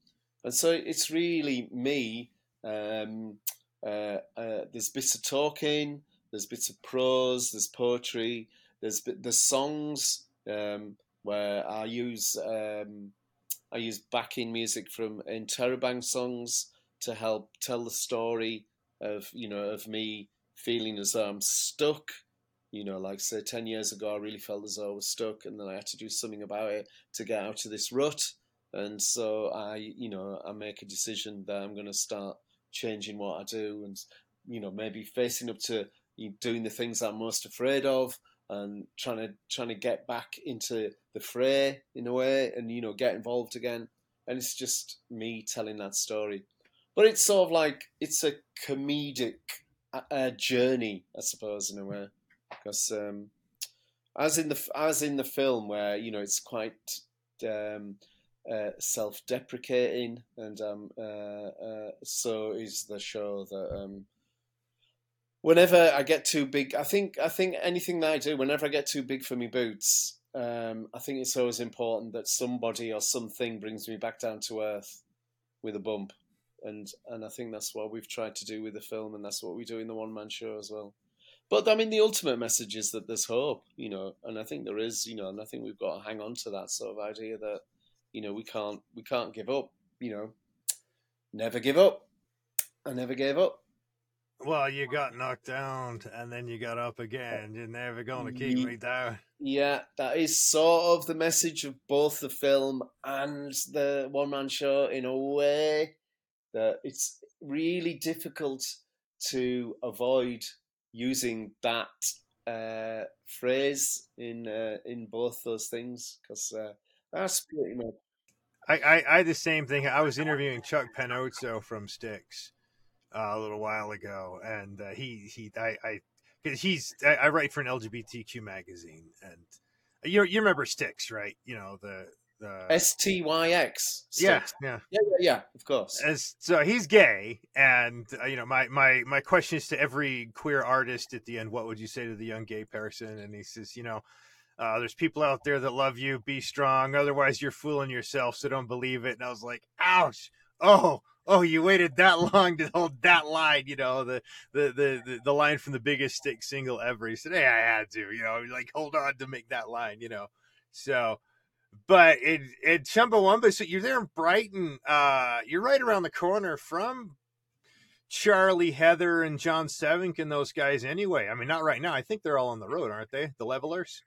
And so it's really me. Um, uh, uh, there's bits of talking, there's bits of prose, there's poetry, there's there's songs um, where I use. Um, I use backing music from Interrobang songs to help tell the story of you know of me feeling as though I'm stuck. You know, like say ten years ago, I really felt as though I was stuck, and then I had to do something about it to get out of this rut. And so I, you know, I make a decision that I'm going to start changing what I do, and you know, maybe facing up to doing the things I'm most afraid of, and trying to trying to get back into the fray in a way, and you know, get involved again. And it's just me telling that story, but it's sort of like it's a comedic uh, uh, journey, I suppose, in a way, because um, as in the as in the film where you know it's quite um, uh, self-deprecating, and um, uh, uh, so is the show that. Um, whenever I get too big, I think I think anything that I do, whenever I get too big for me boots, um, I think it's always important that somebody or something brings me back down to earth with a bump, and and I think that's what we've tried to do with the film, and that's what we do in the one man show as well. But I mean, the ultimate message is that there's hope, you know, and I think there is, you know, and I think we've got to hang on to that sort of idea that, you know, we can't we can't give up, you know, never give up. I never gave up. Well, you got knocked down and then you got up again. You're never going to keep me down. Yeah, that is sort of the message of both the film and the one man show in a way that it's really difficult to avoid using that uh, phrase in uh, in both those things because uh, that's pretty much I, I, I had the same thing. I was interviewing Chuck Panozzo from Styx uh, a little while ago, and uh, he he I I because he's I, I write for an LGBTQ magazine, and you you remember Styx, right? You know the the S T Y X. yeah yeah. yeah, yeah, yeah. Of course. As, so he's gay, and uh, you know my my my question is to every queer artist at the end: What would you say to the young gay person? And he says, you know, uh, there's people out there that love you. Be strong, otherwise you're fooling yourself. So don't believe it. And I was like, ouch! Oh, oh, you waited that long to hold that line. You know the the the the, the line from the biggest Styx single ever. He said, hey, I had to. You know, like hold on to make that line. You know, so but it it Chumbawamba, so you're there in Brighton. Uh, you're right around the corner from Charlie, Heather, and Jon Sevink and those guys. Anyway, I mean, not right now. I think they're all on the road, aren't they? The Levellers.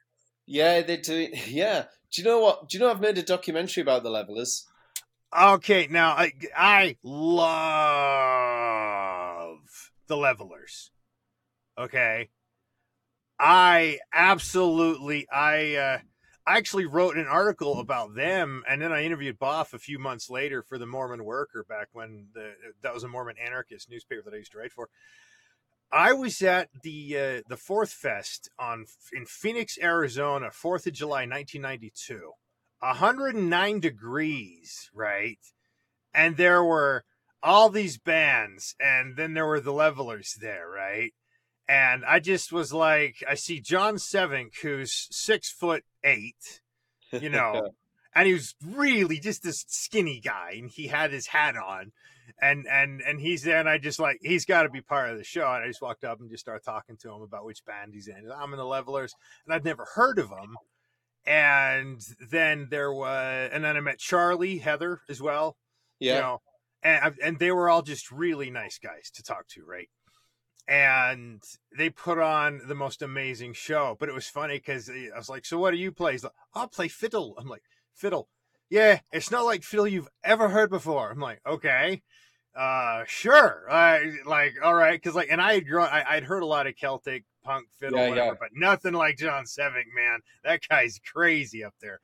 Yeah, they do. Yeah. Do you know what? Do you know I've made a documentary about the levellers? Okay, now I I love the Levellers. Okay. I absolutely I uh I actually wrote an article about them and then I interviewed Boff a few months later for the Mormon Worker back when the that was a Mormon anarchist newspaper that I used to write for. I was at the uh, the Fourth Fest on in Phoenix, Arizona, Fourth of July, 1992. 109 degrees, right? And there were all these bands, and then there were the levellers there, right? And I just was like, I see Jon Sevink, who's six foot eight, you know, and he was really just this skinny guy, and he had his hat on, and and and he's there, and I just like he's got to be part of the show, and I just walked up and just started talking to him about which band he's in. I'm in the Levellers, and I'd never heard of them, and then there was, and then I met Charlie Heather as well, Yeah. you know, and and they were all just really nice guys to talk to, right? And they put on the most amazing show. But it was funny because eh, I was like, "So what do you play?" He's like, "I'll play fiddle." I'm like, "Fiddle? Yeah, it's not like fiddle you've ever heard before." I'm like, "Okay." Uh, sure. I like, all right, because like, and I had grown, I, I'd heard a lot of Celtic punk fiddle, Yeah, whatever, yeah. but nothing like Jon Sevink, man. That guy's crazy up there.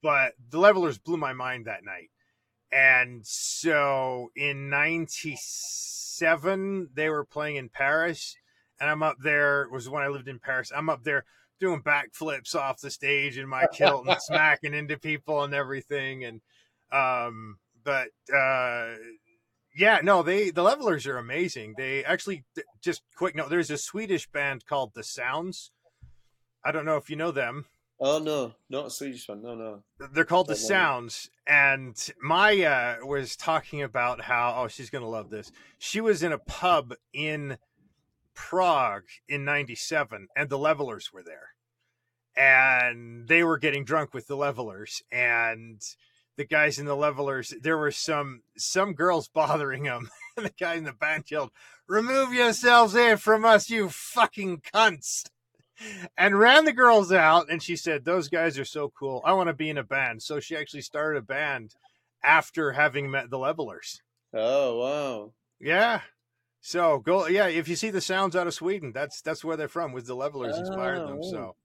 But the Levellers blew my mind that night. And so in 97, they were playing in Paris. And I'm up there, it was when I lived in Paris. I'm up there doing backflips off the stage in my kilt and smacking into people and everything. And, um, but, uh, yeah, no, they, the levellers are amazing. They actually, just quick note, there's a Swedish band called The Sounds. I don't know if you know them Oh no, not a Swedish one. No, no. they're called the sounds and Maja was talking about how oh she's gonna love this she was in a pub in prague in 97 and the levellers were there. And they were getting drunk with the levellers and the guys in the levellers there were some some girls bothering them and the guy in the band yelled remove yourselves here from us you fucking cunts. And ran the girls out and she said those guys are so cool. I want to be in a band. So she actually started a band after having met the levellers. Oh wow. yeah so go yeah if you see the sounds out of sweden that's that's where they're from was the levellers inspired them Oh. so.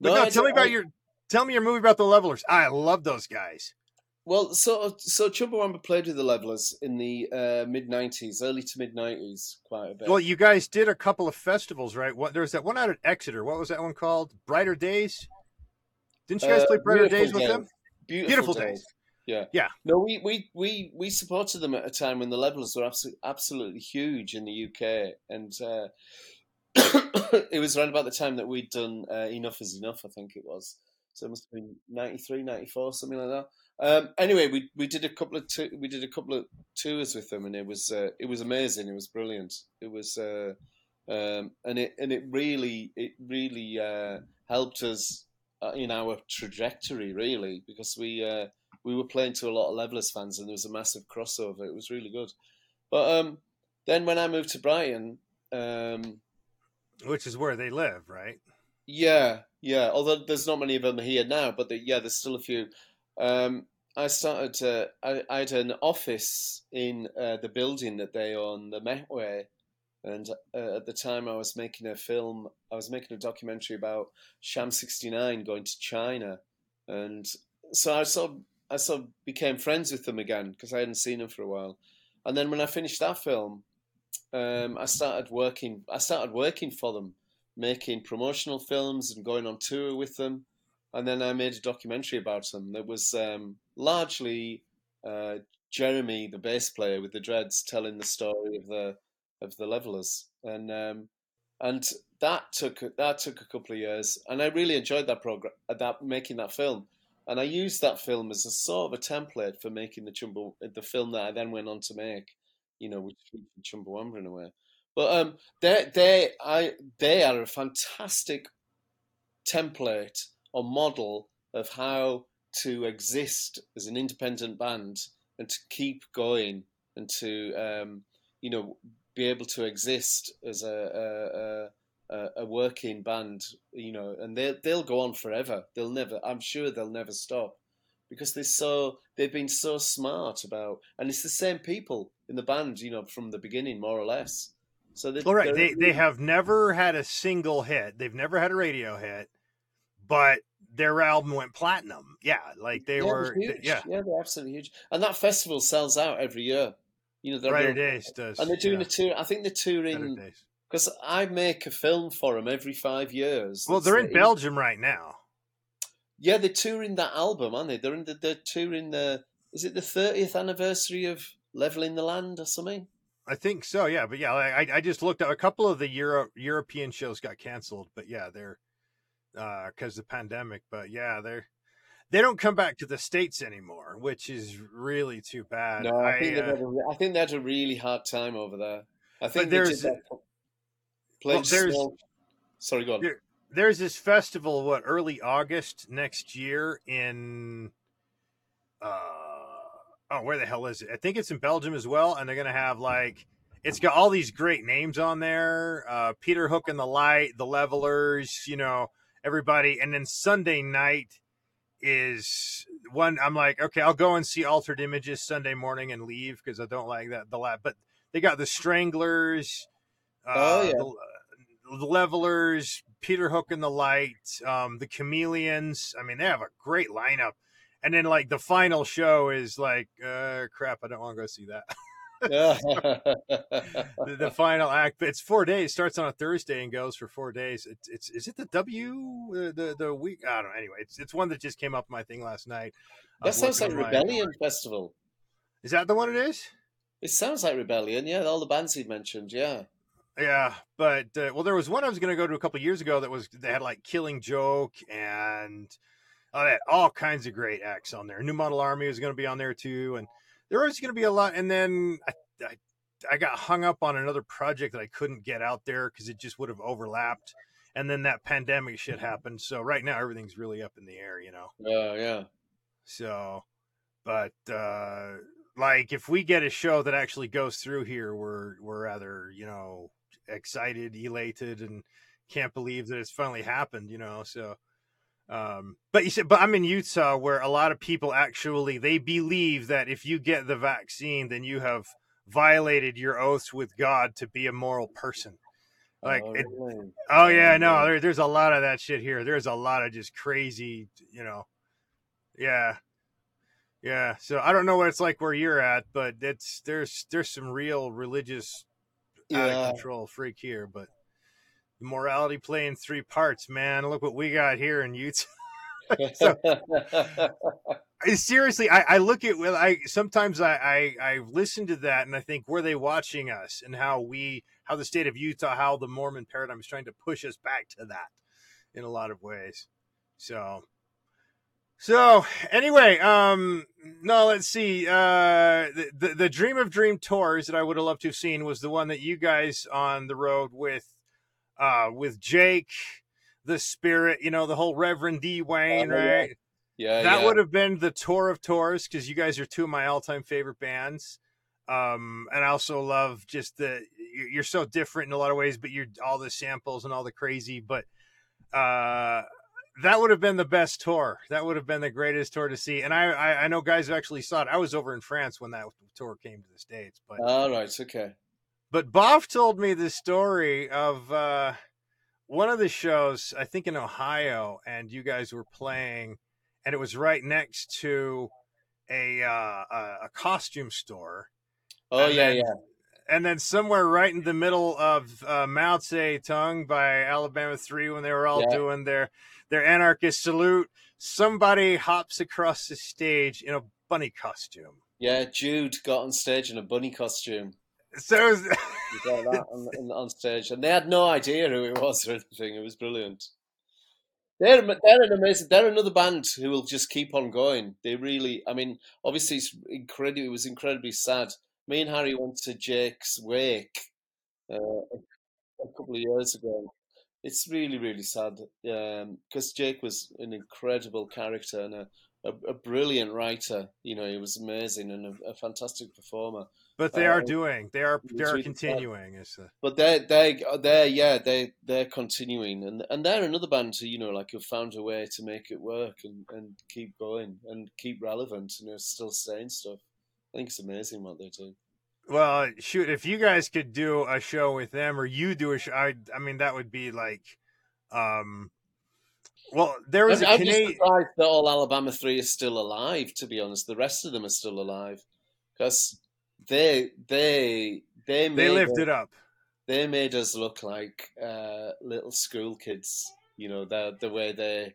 But No, no, tell me about I- your tell me your movie about the levellers. I love those guys. Well, so so Chumbawamba played with the Levellers in the uh, mid '90s, early to mid '90s, quite a bit. well you guys did a couple of festivals right? What there's that one out at exeter. What was that one called? Brighter days? Didn't you guys Uh, play brighter days with them? Beautiful, Beautiful days. Days. Yeah. Yeah. No, we, we, we, we supported them at a time when the levellers were absolutely, absolutely huge in the UK. And uh, it was around about the time that we'd done uh, Enough is Enough, I think it was. So it must have been 93, 94, something like that. Um, anyway, we we did a couple of tu- we did a couple of tours with them, and it was uh, it was amazing. It was brilliant. It was uh, um, and it and it really it really uh, helped us uh, in our trajectory, really, because we uh, we were playing to a lot of Levellers fans, and there was a massive crossover. It was really good. But um, then when I moved to Brighton, um, which is where they live right yeah, yeah. Although there's not many of them here now, but the, yeah, there's still a few. Um, I started. to. I, I had an office in uh, the building that they own, the Metway, and uh, at the time I was making a film. I was making a documentary about Sham sixty nine going to China, and so I sort of, I sort of became friends with them again because I hadn't seen them for a while. And then when I finished that film, um, I started working. I started working for them making promotional films and going on tour with them. And then I made a documentary about them that was um, largely uh, Jeremy, the bass player with the dreads, telling the story of the of the levellers, and um, and that took that took a couple of years, and I really enjoyed that program, that making that film, and I used that film as a sort of a template for making the Chumbo, the film that I then went on to make, you know, which Chumbawamba in a way. But um, they they I they are a fantastic template or model of how to exist as an independent band and to keep going and to um, you know be able to exist as a, a, a, a working band you know and they they'll go on forever they'll never I'm sure they'll never stop because they're so they've been so smart about and it's the same people in the band you know from the beginning more or less So they, All right, they they have never had a single hit. They've never had a radio hit, but their album went platinum. Yeah, like they yeah, were. huge. Yeah, yeah, they're absolutely huge. And that festival sells out every year. You know, they're Brighter Days does. and they're doing yeah, a tour. I think they're touring. Because I make a film for them every five years. Well, they're in the- Belgium right now. Yeah, they're touring that album, aren't they? They're in the they're touring the. Is it the thirtieth anniversary of Levelling the Land or something? I think so. Yeah, but yeah, I I just looked at a couple of the Euro European shows got canceled, but yeah, they're uh because the pandemic. But yeah, they're they don't come back to the states anymore, which is really too bad. No, I, think uh, they've had a, think they had a really hard time over there. I think there's- that. Played well, there's- small. Sorry, go on. There- there's this festival what early august next year in uh oh where the hell is it i think it's in belgium as well and they're gonna have like it's got all these great names on there uh peter hook and the light the levellers you know everybody and then sunday night is one i'm like okay i'll go and see altered images sunday morning and leave because i don't like that the lab but they got the stranglers uh, Oh, yeah. the levellers peter hook and the light um the chameleons i mean they have a great lineup and then like the final show is like uh crap i don't want to go see that the, the final act but it's four days starts on a thursday and goes for four days it's, it's is it the w uh, the the week i don't know anyway it's it's one that just came up my thing last night that sounds like looking at my- Rebellion Festival. is that the one it is It sounds like Rebellion. Yeah, all the bands you mentioned. Yeah. Yeah, but uh, well, there was one I was going to go to a couple years ago that was they had like Killing Joke and oh, they had all kinds of great acts on there. New Model Army was going to be on there too, and there was going to be a lot. And then I, I I got hung up on another project that I couldn't get out there because it just would have overlapped. And then that pandemic shit happened. So right now everything's really up in the air, you know. Yeah, yeah. So, but uh like if we get a show that actually goes through here, we're we're rather you know excited, elated, and can't believe that it's finally happened. You know, so. Um, but you said, but I'm in Utah where a lot of people actually they believe that if you get the vaccine, then you have violated your oaths with God to be a moral person. Like, oh, it, really? oh yeah, no, there, there's a lot of that shit here. There's a lot of just crazy, you know, yeah, yeah. So I don't know what it's like where you're at, but it's there's there's some real religious out Yeah. of control freak here, but morality playing three parts, man. Look what we got here in Utah. So- I- seriously, I, I look at well, I sometimes I, I I listen to that and I think were they watching us and how we how the state of Utah, how the Mormon paradigm is trying to push us back to that in a lot of ways. So so anyway, um no, let's see. Uh the, the the Dream of Dream tours that I would have loved to have seen was the one that you guys on the road with uh with Jake, the spirit, you know, the whole Reverend D Wayne, Oh, yeah. right? yeah, that yeah. would have been the tour of tours because you guys are two of my all-time favorite bands um and i also love just the you're so different in a lot of ways but you're all the samples and all the crazy but uh that would have been the best tour that would have been the greatest tour to see and i i, I know guys actually saw it i was over in france when that tour came to the states but All right, it's okay. but Bob told me the story of uh, one of the shows, I think in Ohio, and you guys were playing, and it was right next to a uh, a, a costume store, Oh And yeah, then- yeah. and then somewhere right in the middle of uh, Mao Zedong by Alabama Three, when they were all Yeah. doing their their anarchist salute, somebody hops across the stage in a bunny costume. Yeah, Jude got on stage in a bunny costume. So was- got that on, on, on stage, and they had no idea who it was or anything. It was brilliant. They're they're an amazing. They're another band who will just keep on going. They really. I mean, obviously, it's incredible. It was incredibly sad. Me and Harry went to Jake's wake uh, a couple of years ago. It's really, really sad because Jake was an incredible character and a, a, a brilliant writer. You know, he was amazing and a, a fantastic performer. but they are Uh, doing, they are, they are continuing. It's uh, But they're they they're yeah they they're continuing and and they're another band who you know like have found a way to make it work and, and keep going and keep relevant and you know, still saying stuff. I think it's amazing what they do. Well, shoot, if you guys could do a show with them, or you do a show, I, I mean, that would be like, um, well, there was I'm, a I'm just Canadian. surprised that all Alabama Three is still alive. To be honest, the rest of them are still alive because they they they They made lived us, it up. they made us look like uh, little school kids. You know the the way they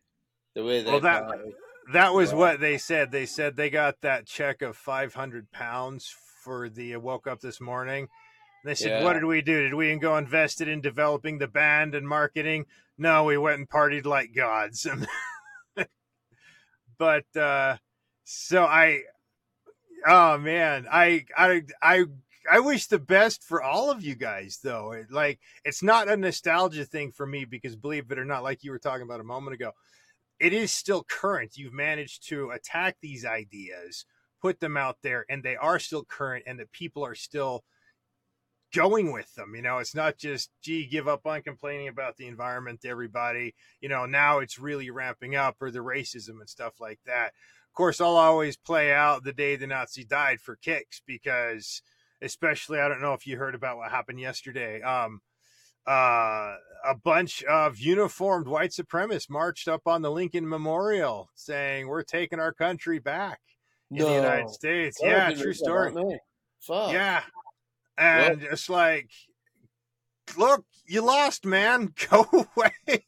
the way they Well, that, that was Right. what they said. They said they got that check of five hundred pounds for the uh, woke up this morning. They said, Yeah. "What did we do? Did we go invested in developing the band and marketing? No, we went and partied like gods." but uh, so I, oh man, I I I I wish the best for all of you guys though. It, like it's not a nostalgia thing for me because believe it or not, like you were talking about a moment ago, it is still current. You've managed to attack these ideas, put them out there, and they are still current, and the people are still going with them. You know, it's not just, gee, give up on complaining about the environment to everybody. You know, now it's really ramping up or the racism and stuff like that. Of course, I'll always play out the day the Nazi died for kicks because, especially, I don't know if you heard about what happened yesterday. Um, uh, a bunch of uniformed white supremacists marched up on the Lincoln Memorial saying, We're taking our country back in the United States. I yeah, true story. about. Fuck. Yeah. And it's like, look, you lost, man. Go away.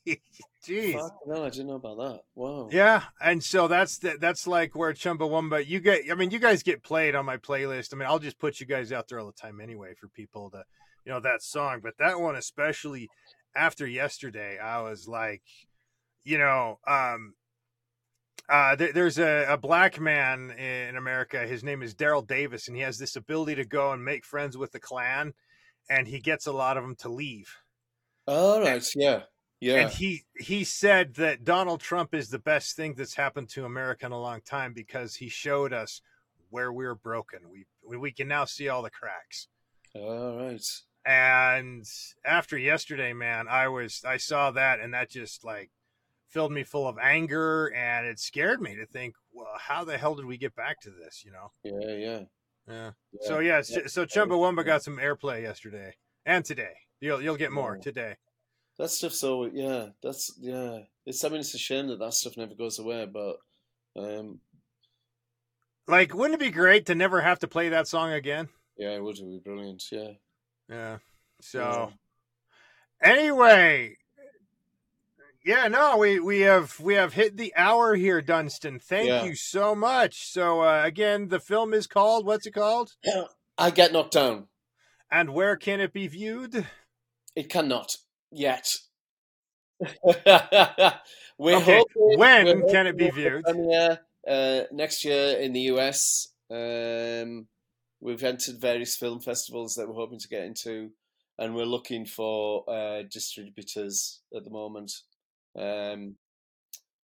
Jeez. Fuck, no, I didn't know about that. Wow. Yeah, and so that's the, that's like where Chumbawamba. You get, I mean, you guys get played on my playlist. I mean, I'll just put you guys out there all the time anyway for people to, you know, that song. But that one, especially after yesterday, I was like, you know, um, uh, there, there's a, a black man in America. His name is Daryl Davis, and he has this ability to go and make friends with the Klan, and he gets a lot of them to leave. All right. Yeah. Yeah. And he he said that Donald Trump is the best thing that's happened to America in a long time because he showed us where we're broken. We we, we can now see all the cracks. All right. And after yesterday, man, I was I saw that and that just like filled me full of anger and it scared me to think, well, how the hell did we get back to this? You know? Yeah. Yeah. Yeah. yeah. So yeah, so, so Chumbawamba got some airplay yesterday and today. You'll you'll get more Yeah. today. That stuff. So yeah, that's yeah. It's I mean it's a shame that that stuff never goes away, but um, Like, wouldn't it be great to never have to play that song again? yeah, it would be brilliant. Yeah. Yeah. So anyway, yeah, no, we we have we have hit the hour here, Dunstan. Thank Yeah. you so much. So uh, again, the film is called what's it called? I get knocked down. And where can it be viewed? It cannot yet. we're Okay, hoping, when we're can it be viewed? Premiere, uh, next year in the US. Um, we've entered various film festivals that we're hoping to get into, and we're looking for uh, distributors at the moment. Um,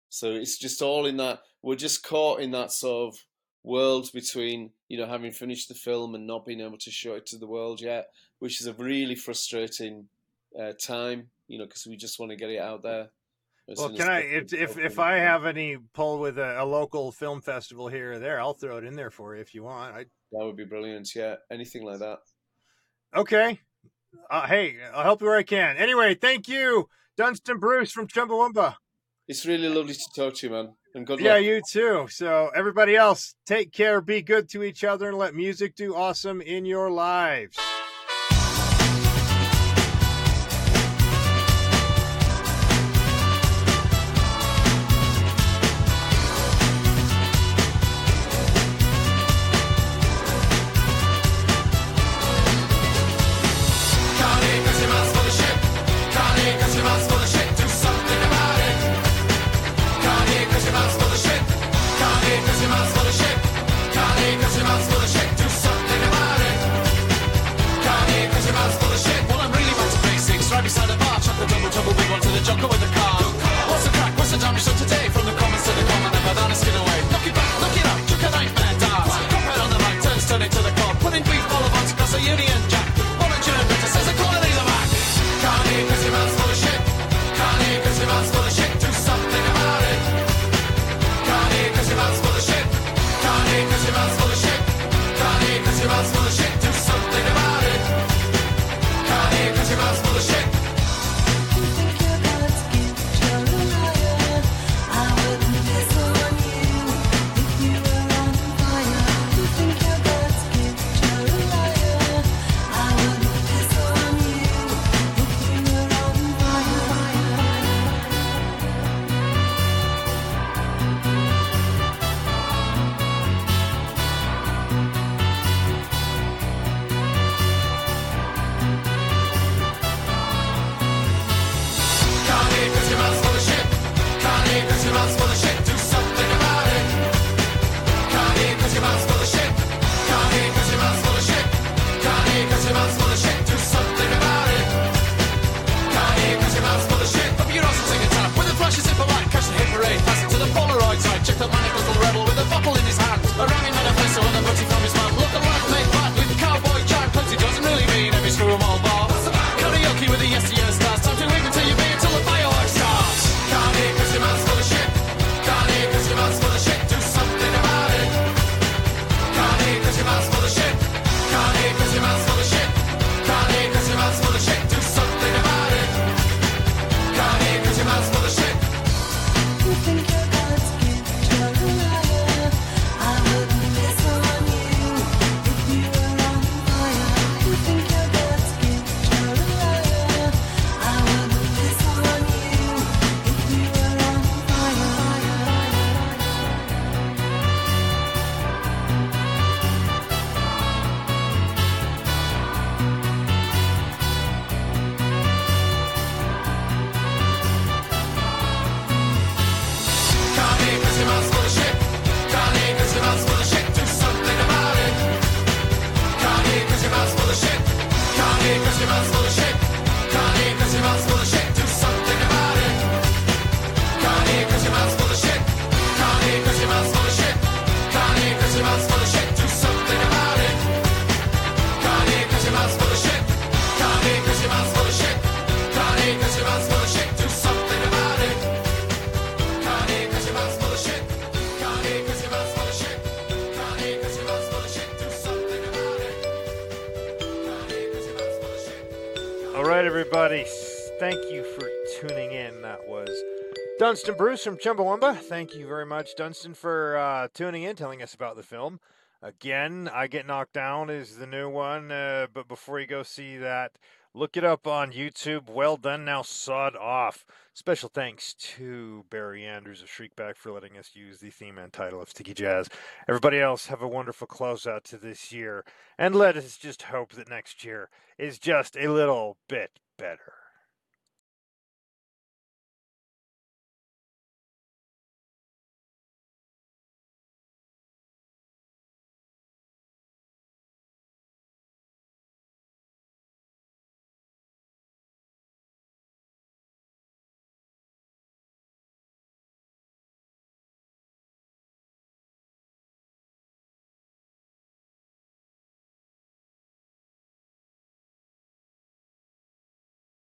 so it's just all in that. We're just caught in that sort of world between you know having finished the film and not being able to show it to the world yet, which is a really frustrating uh, time. You know, because we just want to get it out there. Well, can I if if if I have any pull with a, a local film festival here or there, I'll throw it in there for you if you want. I That would be brilliant. Yeah, anything like that. okay. Uh, hey, I'll help you where I can. Anyway, thank you, Dunstan Bruce from Chumbawamba. It's really lovely to talk to you, man. And good luck. Yeah, luck. you too. So, everybody else, take care, be good to each other, and let music do awesome in your lives. Joker with a car. What's the crack? What's the jam? From the Dunstan Bruce from Chumbawamba. Thank you very much, Dunstan, for uh, tuning in, telling us about the film. Again, I Get Knocked Down is the new one, uh, but before you go see that, look it up on YouTube. Well done now, sod off. Special thanks to Barry Andrews of Shriekback for letting us use the theme and title of Sticky Jazz. Everybody else, have a wonderful closeout to this year, and let us just hope that next year is just a little bit better.